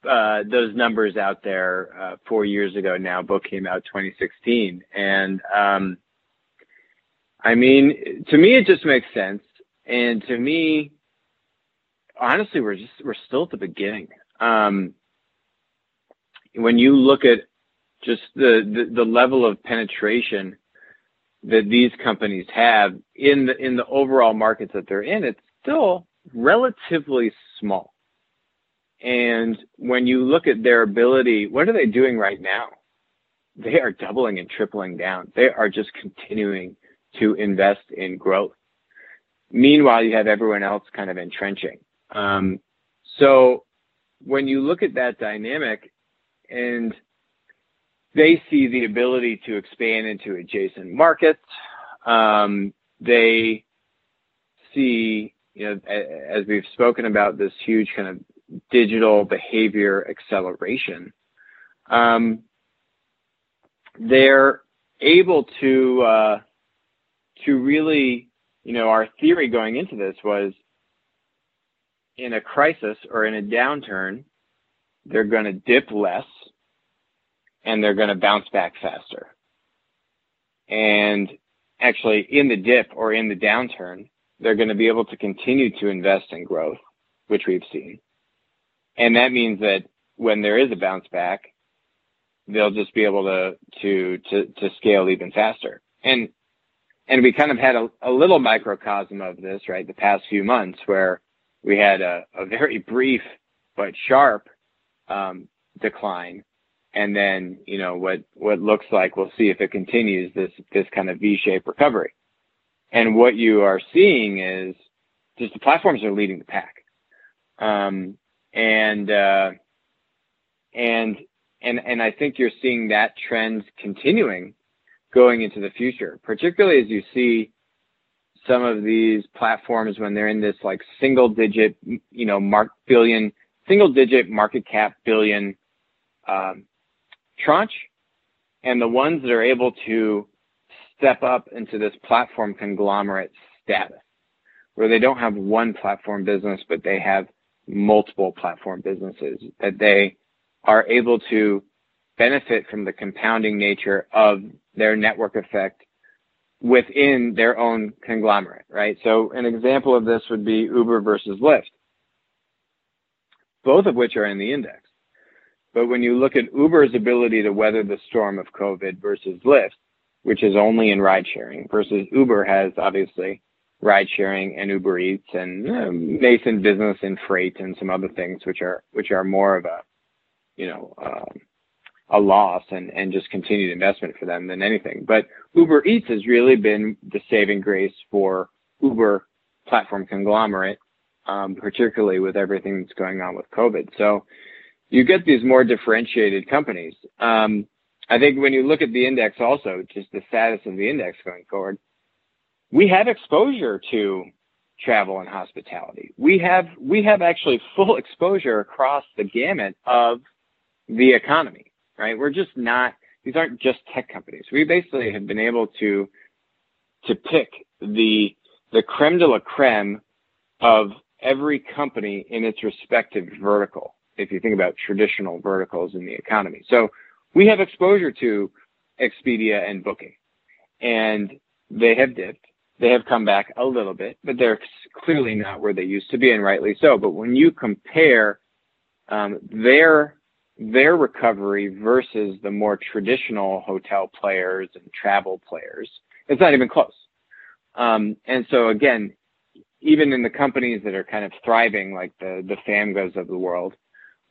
uh, those numbers out there uh, four years ago. Now, book came out 2016, and um, I mean, to me, it just makes sense. And to me, honestly, we're just we're still at the beginning. Um, when you look at just the, the, the level of penetration that these companies have in the in the overall markets that they're in, it's still relatively small. And when you look at their ability, what are they doing right now? They are doubling and tripling down. They are just continuing to invest in growth. Meanwhile, you have everyone else kind of entrenching. Um, so when you look at that dynamic and they see the ability to expand into adjacent markets. Um, they see, you know, as we've spoken about this huge kind of digital behavior acceleration. Um, they're able to uh, to really, you know, our theory going into this was in a crisis or in a downturn, they're going to dip less and they're going to bounce back faster. And actually, in the dip or in the downturn, they're going to be able to continue to invest in growth, which we've seen. And that means that when there is a bounce back, they'll just be able to to to, to scale even faster. And and we kind of had a, a little microcosm of this, right? The past few months where we had a, a very brief but sharp um, decline and then you know what what looks like we'll see if it continues this this kind of V-shaped recovery. And what you are seeing is just the platforms are leading the pack, um, and uh, and and and I think you're seeing that trend continuing going into the future, particularly as you see some of these platforms when they're in this like single digit, you know, mark billion, single digit market cap billion um, tranche. And the ones that are able to step up into this platform conglomerate status where they don't have one platform business, but they have multiple platform businesses that they are able to benefit from the compounding nature of their network effect within their own conglomerate, right? So an example of this would be Uber versus Lyft, both of which are in the index. But when you look at Uber's ability to weather the storm of COVID versus Lyft, which is only in ride sharing, versus Uber has obviously ride sharing and Uber Eats and uh, nascent business and freight and some other things which are which are more of a you know um, a loss and and just continued investment for them than anything. But Uber Eats has really been the saving grace for Uber platform conglomerate, um, particularly with everything that's going on with COVID. So you get these more differentiated companies. Um, I think when you look at the index also, just the status of the index going forward, we have exposure to travel and hospitality. We have we have actually full exposure across the gamut of the economy, right? We're just not these aren't just tech companies. We basically have been able to to pick the the creme de la creme of every company in its respective vertical if you think about traditional verticals in the economy. So we have exposure to Expedia and Booking, and they have dipped. They have come back a little bit, but they're clearly not where they used to be, and rightly so. But when you compare um, their their recovery versus the more traditional hotel players and travel players, it's not even close. Um, and so again, even in the companies that are kind of thriving, like the the Famgos of the world,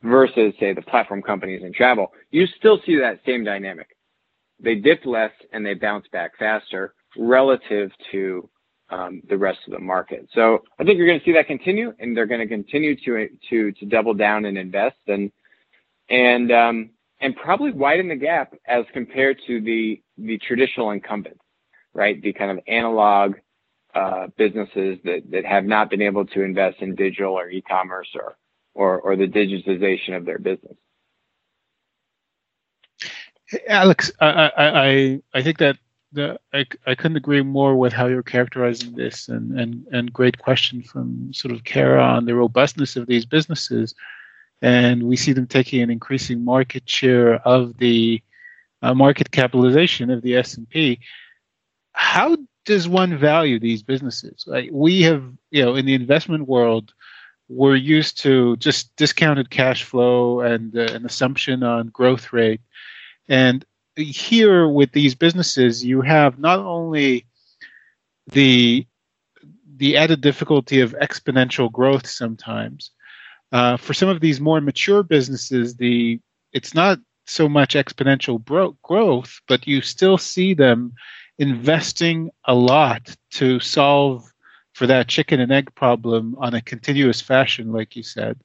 versus say the platform companies in travel, you still see that same dynamic. They dip less and they bounce back faster relative to um, the rest of the market. So I think you're going to see that continue, and they're going to continue to to to double down and invest and and um, and probably widen the gap as compared to the the traditional incumbents, right? The kind of analog uh, businesses that that have not been able to invest in digital or e-commerce or or or the digitization of their business. Alex, I I I think that the, I, I couldn't agree more with how you're characterizing this and, and, and great question from sort of Kara on the robustness of these businesses. And we see them taking an increasing market share of the uh, market capitalization of the S&P. How does one value these businesses? Like we have, you know, in the investment world, we're used to just discounted cash flow and uh, an assumption on growth rate. And here with these businesses, you have not only the the added difficulty of exponential growth sometimes. Uh, for some of these more mature businesses, the it's not so much exponential bro- growth, but you still see them investing a lot to solve for that chicken and egg problem on a continuous fashion, like you said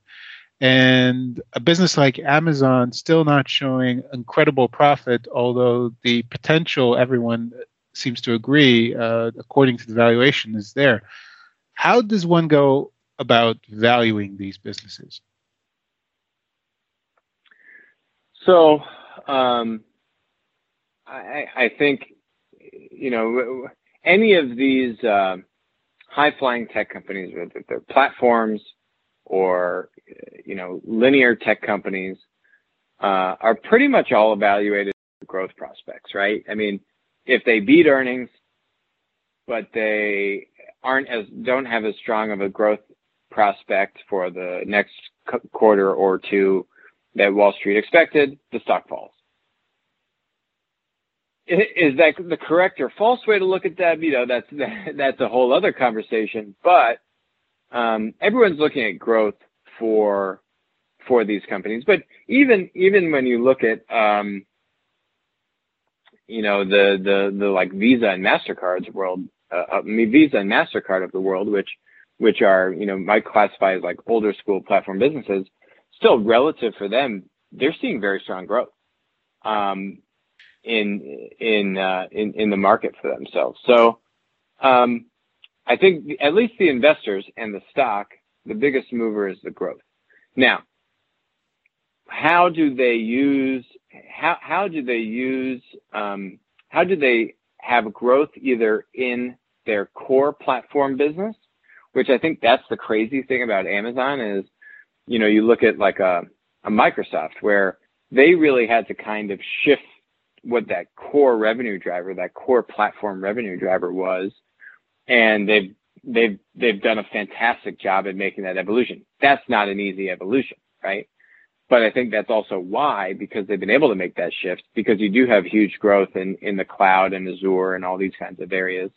and a business like Amazon still not showing incredible profit, although the potential everyone seems to agree, uh, according to the valuation, is there. How does one go about valuing these businesses? So, um, I, I, think you know any of these uh, high flying tech companies, whether they're platforms or you know linear tech companies uh, are pretty much all evaluated growth prospects, right? I mean, if they beat earnings, but they aren't as don't have as strong of a growth prospect for the next quarter or two that Wall Street expected, the stock falls. Is that the correct or false way to look at that? You know, that's that's a whole other conversation. But um, everyone's looking at growth for for these companies. But even even when you look at um, you know the the the like Visa and Mastercard's world, uh, uh, Visa and Mastercard of the world, which which are you know might classify as like older school platform businesses, still relative for them, they're seeing very strong growth um, in in uh, in in the market for themselves. So um, I think at least the investors and the stock, the biggest mover is the growth. Now, how do they use how how do they use um, how do they have growth either in their core platform business, which I think that's the crazy thing about Amazon is, you know, you look at like a, a Microsoft where they really had to kind of shift what that core revenue driver, that core platform revenue driver was and they've they've they've done a fantastic job at making that evolution. That's not an easy evolution, right? But I think that's also why, because they've been able to make that shift, because you do have huge growth in, in the cloud and Azure and all these kinds of areas,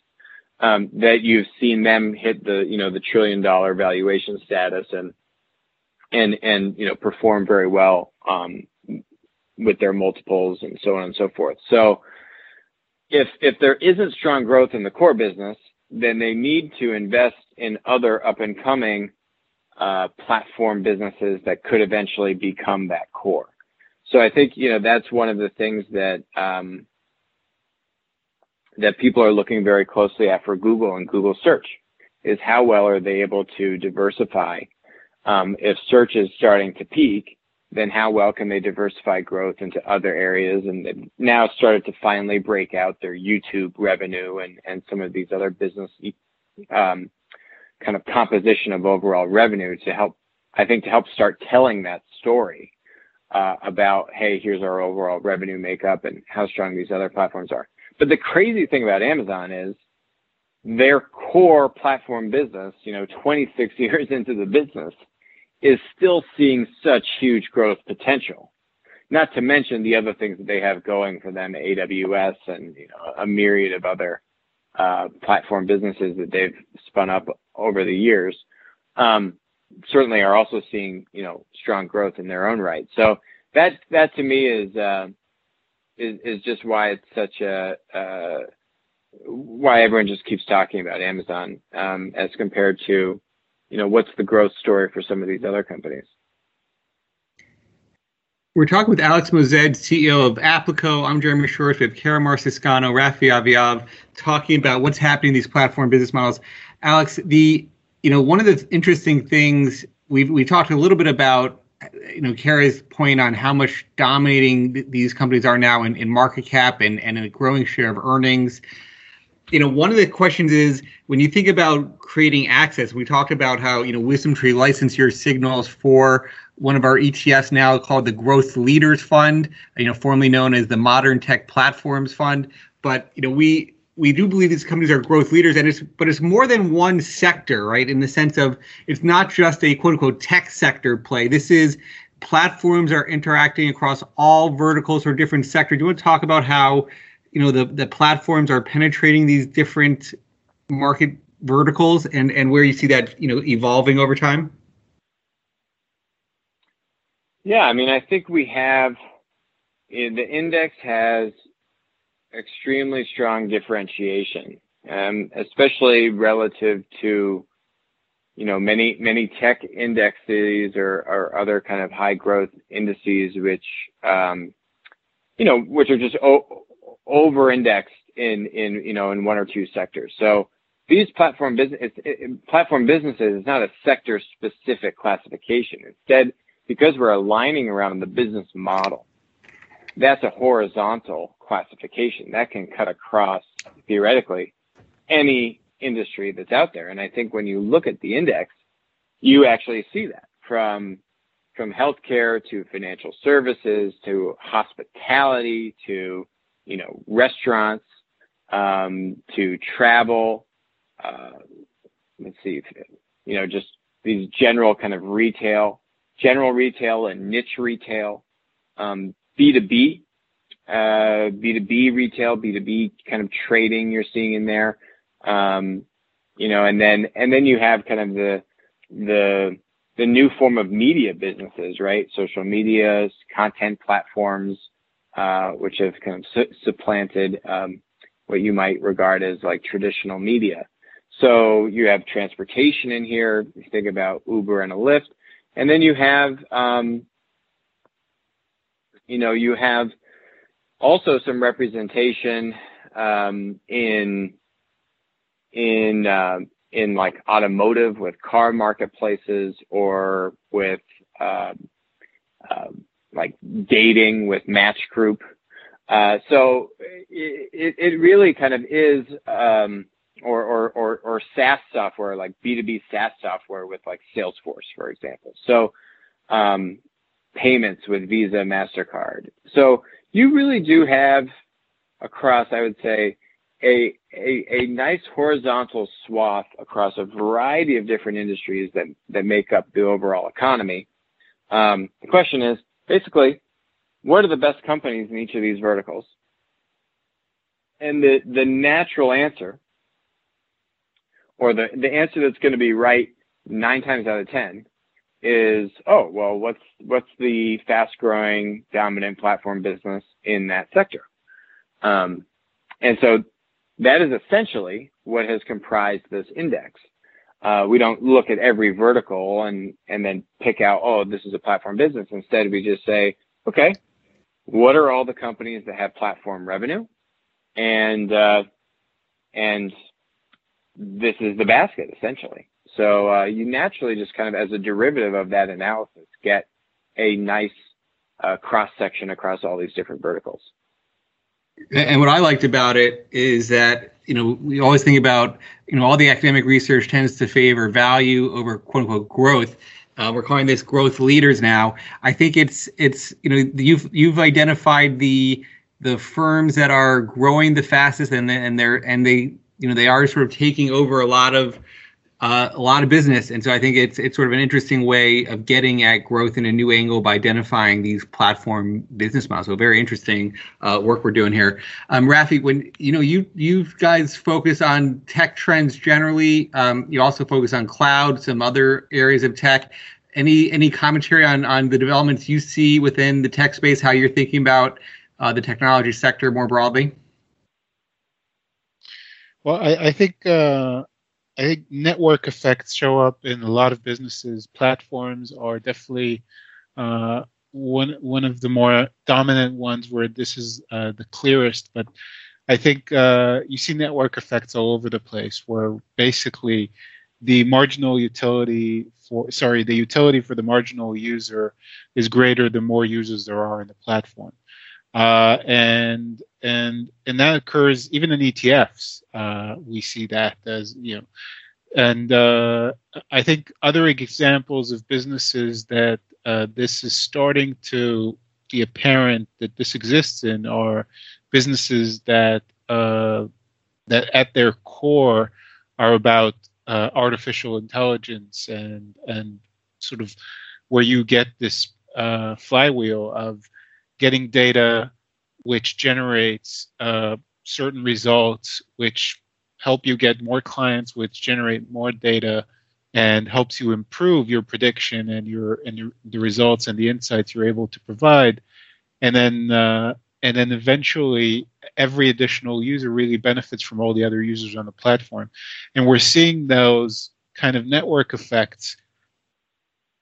that you've seen them hit the, you know, the trillion dollar valuation status and, and, and, you know, perform very well, um, with their multiples and so on and so forth. So if, if there isn't strong growth in the core business, then they need to invest in other up and coming uh, platform businesses that could eventually become that core. So I think you know that's one of the things that um, that people are looking very closely at for Google and Google search is how well are they able to diversify. Um, if search is starting to peak, then how well can they diversify growth into other areas? And now started to finally break out their YouTube revenue and, and some of these other business um, kind of composition of overall revenue to help, I think, to help start telling that story uh, about, hey, here's our overall revenue makeup and how strong these other platforms are. But the crazy thing about Amazon is their core platform business, you know, 26 years into the business, is still seeing such huge growth potential not to mention the other things that they have going for them, AWS and you know a myriad of other uh, platform businesses that they've spun up over the years. Um, certainly are also seeing you know strong growth in their own right. So that that to me is uh, is is just why it's such a uh, why everyone just keeps talking about Amazon um, as compared to you know what's the growth story for some of these other companies. We're talking with Alex Moazed, CEO of Applico. I'm Jeremy Schwartz have Kara Marciscano, Rafi Aviav, talking about what's happening in these platform business models. Alex, the you know one of the interesting things we've we talked a little bit about you know Kara's point on how much dominating th- these companies are now in, in market cap and and a growing share of earnings you know, one of the questions is when you think about creating access, we talked about how, you know, WisdomTree licensed your signals for one of our ETFs now called the Growth Leaders Fund, you know, formerly known as the Modern Tech Platforms Fund. But, you know, we we do believe these companies are growth leaders and it's but it's more than one sector, right? In the sense of it's not just a quote unquote tech sector play. This is platforms are interacting across all verticals or different sectors. Do you want to talk about how you know the the platforms are penetrating these different market verticals and and where you see that you know evolving over time yeah i mean i think we have eh, the index has extremely strong differentiation um, especially relative to you know many many tech indexes or, or other kind of high growth indices which um, you know which are just o- over indexed in in you know in one or two sectors. So these platform business platform businesses is not a sector specific classification. Instead, because we're aligning around the business model, that's a horizontal classification that can cut across theoretically any industry that's out there. And I think when you look at the index, you actually see that from from healthcare to financial services to hospitality to you know, restaurants, um, to travel. Uh, let's see, if, you know, just these general kind of retail, general retail and niche retail, um, B2B, uh, B2B retail, B2B kind of trading you're seeing in there. Um, you know, and then, and then you have kind of the, the, the new form of media businesses, right? Social medias, content platforms, uh, which have kind of su- supplanted um, what you might regard as like traditional media. So you have transportation in here. You think about Uber and a Lyft, and then you have, um, you know, you have also some representation um, in in uh, in like automotive with car marketplaces or with uh, uh, like dating with Match Group. Uh, so it, it really kind of is, um, or, or, or, or SaaS software, like B2B SaaS software with like Salesforce, for example. So, um, payments with Visa, MasterCard. So you really do have across, I would say, a, a, a nice horizontal swath across a variety of different industries that, that make up the overall economy. Um, the question is, basically, what are the best companies in each of these verticals? And the, the natural answer, or the, the answer that's going to be right nine times out of 10 is, oh, well, what's, what's the fast growing dominant platform business in that sector? Um, and so that is essentially what has comprised this index. Uh, we don't look at every vertical and and then pick out oh this is a platform business. Instead, we just say okay, what are all the companies that have platform revenue, and uh, and this is the basket essentially. So uh, you naturally just kind of as a derivative of that analysis get a nice uh, cross section across all these different verticals. And what I liked about it is that you know, we always think about, you know, all the academic research tends to favor value over quote unquote growth. Uh, we're calling this growth leaders now. I think it's it's you know you've you've identified the the firms that are growing the fastest and and they're and they you know they are sort of taking over a lot of uh, a lot of business, and so I think it's it's sort of an interesting way of getting at growth in a new angle by identifying these platform business models. So very interesting uh, work we're doing here. Um, Rafi, when you know you you guys focus on tech trends generally, um, you also focus on cloud, some other areas of tech. Any any commentary on on the developments you see within the tech space? How you're thinking about uh, the technology sector more broadly? Well, I, I think uh, I think network effects show up in a lot of businesses. Platforms are definitely uh, one one of the more dominant ones where this is uh, the clearest. But I think uh, you see network effects all over the place, where basically the marginal utility for sorry the utility for the marginal user is greater the more users there are in the platform. Uh, and and and that occurs even in ETFs. Uh, we see that as you know, and uh, I think other examples of businesses that uh, this is starting to be apparent that this exists in are businesses that uh, that at their core are about uh, artificial intelligence and and sort of where you get this flywheel of getting data which generates uh, certain results, which help you get more clients, which generate more data, and helps you improve your prediction and your and your, the results and the insights you're able to provide. And then uh, and then eventually every additional user really benefits from all the other users on the platform. And we're seeing those kind of network effects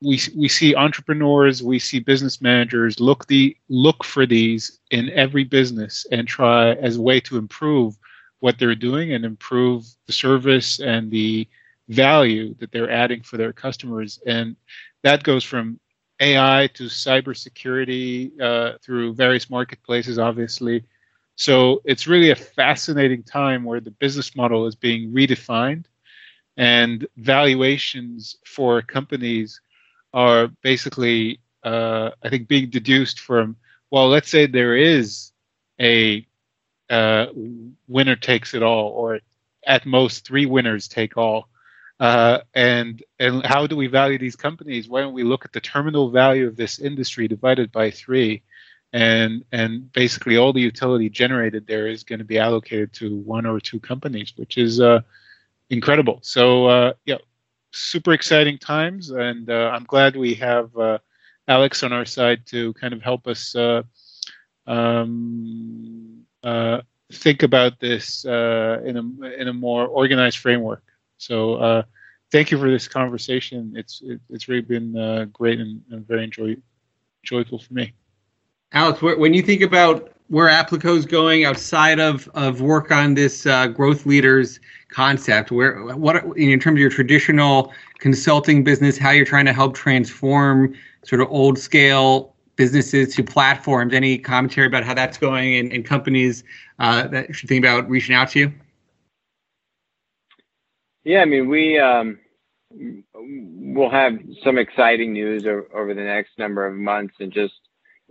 we we see entrepreneurs, we see business managers look the look for these in every business and try as a way to improve what they're doing and improve the service and the value that they're adding for their customers. And that goes from AI to cybersecurity uh, through various marketplaces, obviously. So it's really a fascinating time where the business model is being redefined and valuations for companies are basically, uh, I think, being deduced from, well, let's say there is a uh, winner takes it all, or at most three winners take all. Uh, and and how do we value these companies? Why don't we look at the terminal value of this industry divided by three, and and basically all the utility generated there is going to be allocated to one or two companies, which is uh, incredible. So uh, yeah, super exciting times, and uh, I'm glad we have uh, Alex on our side to kind of help us uh, um, uh, think about this uh, in a in a more organized framework. So uh, thank you for this conversation. It's it, it's really been great and, and, very enjoy, joyful for me. Alex, when you think about where Applico is going outside of, of work on this growth leaders concept? Where what in terms of your traditional consulting business how you're trying to help transform sort of old scale businesses to platforms? Any commentary about how that's going and, and companies uh, that should think about reaching out to you? Yeah i mean we um, will have some exciting news over the next number of months and just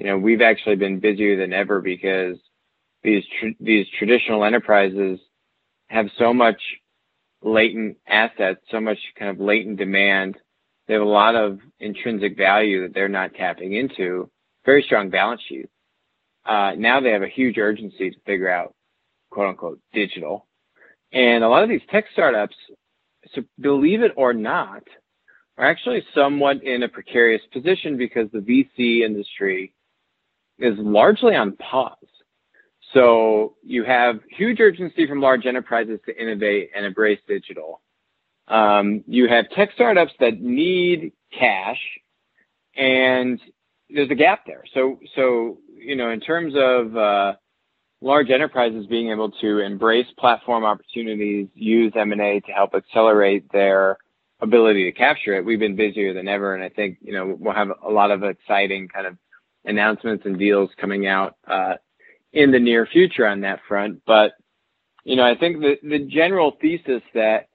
you know we've actually been busier than ever because these tr- these traditional enterprises have so much latent assets, so much kind of latent demand. They have a lot of intrinsic value that they're not tapping into. Very strong balance sheet. Uh, now they have a huge urgency to figure out quote unquote digital. And a lot of these tech startups, so believe it or not, are actually somewhat in a precarious position because the VC industry is largely on pause. So you have huge urgency from large enterprises to innovate and embrace digital. Um, you have tech startups that need cash, and there's a gap there. So, so you know, in terms of uh, large enterprises being able to embrace platform opportunities, use M&A to help accelerate their ability to capture it, we've been busier than ever, and I think you know we'll have a lot of exciting kind of announcements and deals coming out uh, in the near future on that front. But, you know, I think the, the general thesis that,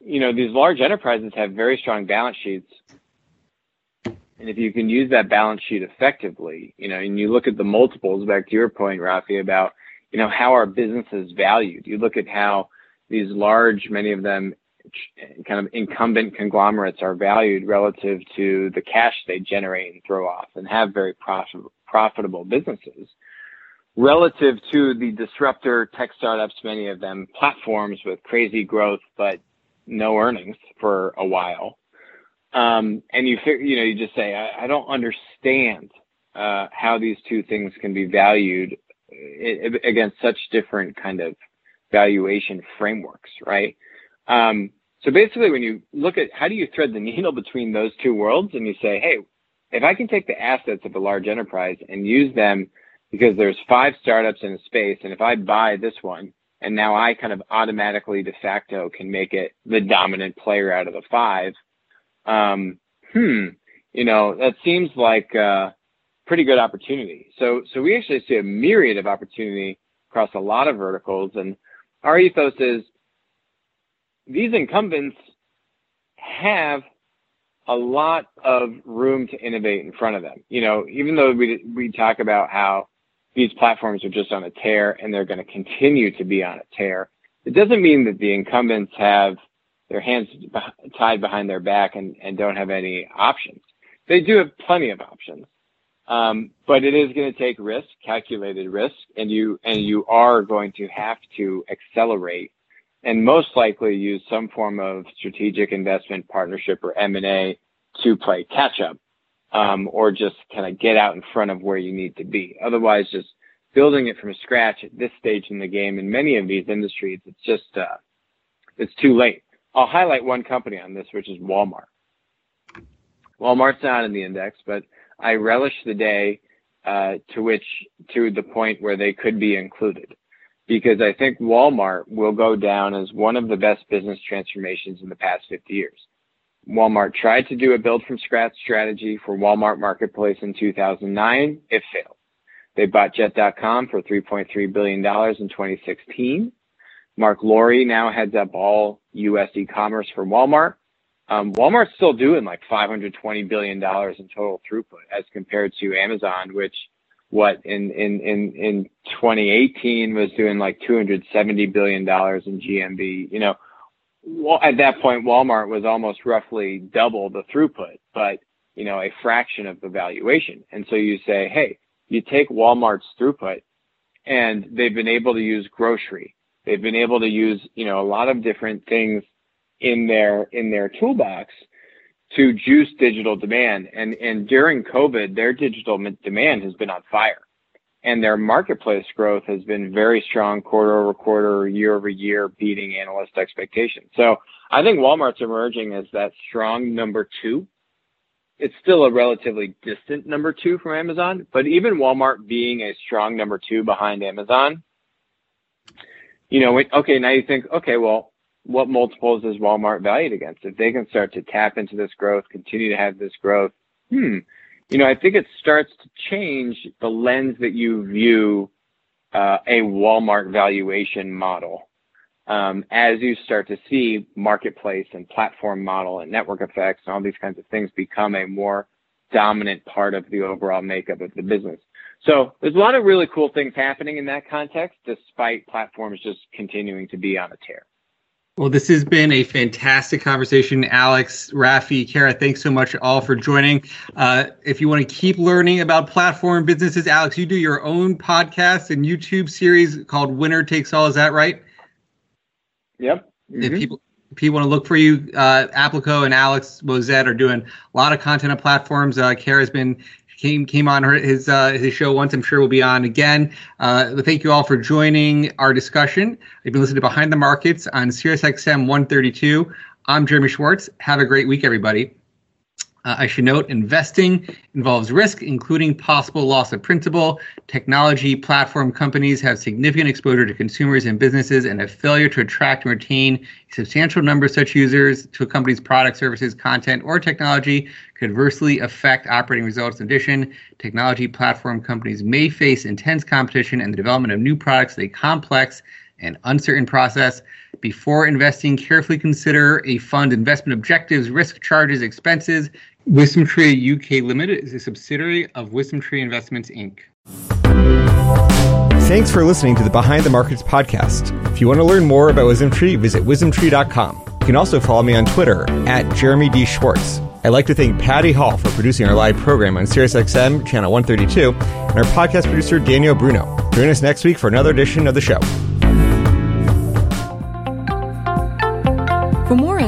you know, these large enterprises have very strong balance sheets. And if you can use that balance sheet effectively, you know, and you look at the multiples, back to your point, Rafi, about, you know, how our businesses valued. You look at how these large, many of them kind of incumbent conglomerates are valued relative to the cash they generate and throw off and have very profitable businesses relative to the disruptor tech startups, many of them platforms with crazy growth but no earnings for a while. Um, and you you know you just say I, I don't understand uh, how these two things can be valued uh, against such different kind of valuation frameworks, right? Um, so basically, when you look at how do you thread the needle between those two worlds, and you say, hey, if I can take the assets of a large enterprise and use them because there's five startups in a space, and if I buy this one, and now I kind of automatically de facto can make it the dominant player out of the five. Um, hmm, you know, that seems like a pretty good opportunity. So, so we actually see a myriad of opportunity across a lot of verticals, and our ethos is these incumbents have a lot of room to innovate in front of them. You know, even though we we talk about how these platforms are just on a tear and they're going to continue to be on a tear, it doesn't mean that the incumbents have their hands tied behind their back and, and don't have any options. They do have plenty of options. Um, but it is going to take risk, calculated risk, and you and you are going to have to accelerate and most likely use some form of strategic investment partnership or M&A to play catch up um, or just kind of get out in front of where you need to be. Otherwise, just building it from scratch at this stage in the game in many of these industries, it's just uh, it's too late. I'll highlight one company on this, which is Walmart. Walmart's not in the index, but I relish the day uh, to which to the point where they could be included because I think Walmart will go down as one of the best business transformations in the past 50 years. Walmart tried to do a build from scratch strategy for Walmart Marketplace in 2009. It failed. They bought Jet.com for $3.3 billion in 2016. Mark Lore now heads up all U.S. e-commerce for Walmart. Um, Walmart's still doing like $520 billion in total throughput as compared to Amazon, which what in in in in 2018 was doing like 270 billion dollars in GMV. You know, at that point, Walmart was almost roughly double the throughput, but you know, a fraction of the valuation. And so you say, hey, you take Walmart's throughput, and they've been able to use grocery. They've been able to use you know a lot of different things in their in their toolbox to juice digital demand. And, and during COVID, their digital demand has been on fire and their marketplace growth has been very strong quarter over quarter, year over year, beating analyst expectations. So I think Walmart's emerging as that strong number two. It's still a relatively distant number two from Amazon, but even Walmart being a strong number two behind Amazon, you know, okay, now you think, okay, well, what multiples is Walmart valued against? If they can start to tap into this growth, continue to have this growth, hmm, you know, I think it starts to change the lens that you view uh, a Walmart valuation model. Um, as you start to see marketplace and platform model and network effects and all these kinds of things become a more dominant part of the overall makeup of the business. So there's a lot of really cool things happening in that context, despite platforms just continuing to be on a tear. Well, this has been a fantastic conversation. Alex, Rafi, Kara, thanks so much all for joining. Uh, if you want to keep learning about platform businesses, Alex, you do your own podcast and YouTube series called Winner Takes All. Is that right? Yep. Mm-hmm. If people people want to look for you, uh, Applico and Alex Moazed are doing a lot of content on platforms. Uh, Kara's been came came on her, his uh, his show once. I'm sure will be on again. Uh, thank you all for joining our discussion. You've been listening to Behind the Markets on SiriusXM 132. I'm Jeremy Schwartz. Have a great week, everybody. Uh, I should note investing involves risk, including possible loss of principal. Technology platform companies have significant exposure to consumers and businesses, and a failure to attract and retain a substantial number of such users to a company's product, services, content, or technology could adversely affect operating results. In addition, technology platform companies may face intense competition and the development of new products, a complex and uncertain process. Before investing, carefully consider a fund investment objectives, risk charges, expenses, WisdomTree UK Limited is a subsidiary of WisdomTree Investments Inc. Thanks for listening to the Behind the Markets podcast. If you want to learn more about WisdomTree, visit wisdomtree.com. You can also follow me on Twitter at Jeremy D. Schwartz. I'd like to thank Patty Hall for producing our live program on SiriusXM Channel 132 and our podcast producer Daniel Bruno. Join us next week for another edition of the show.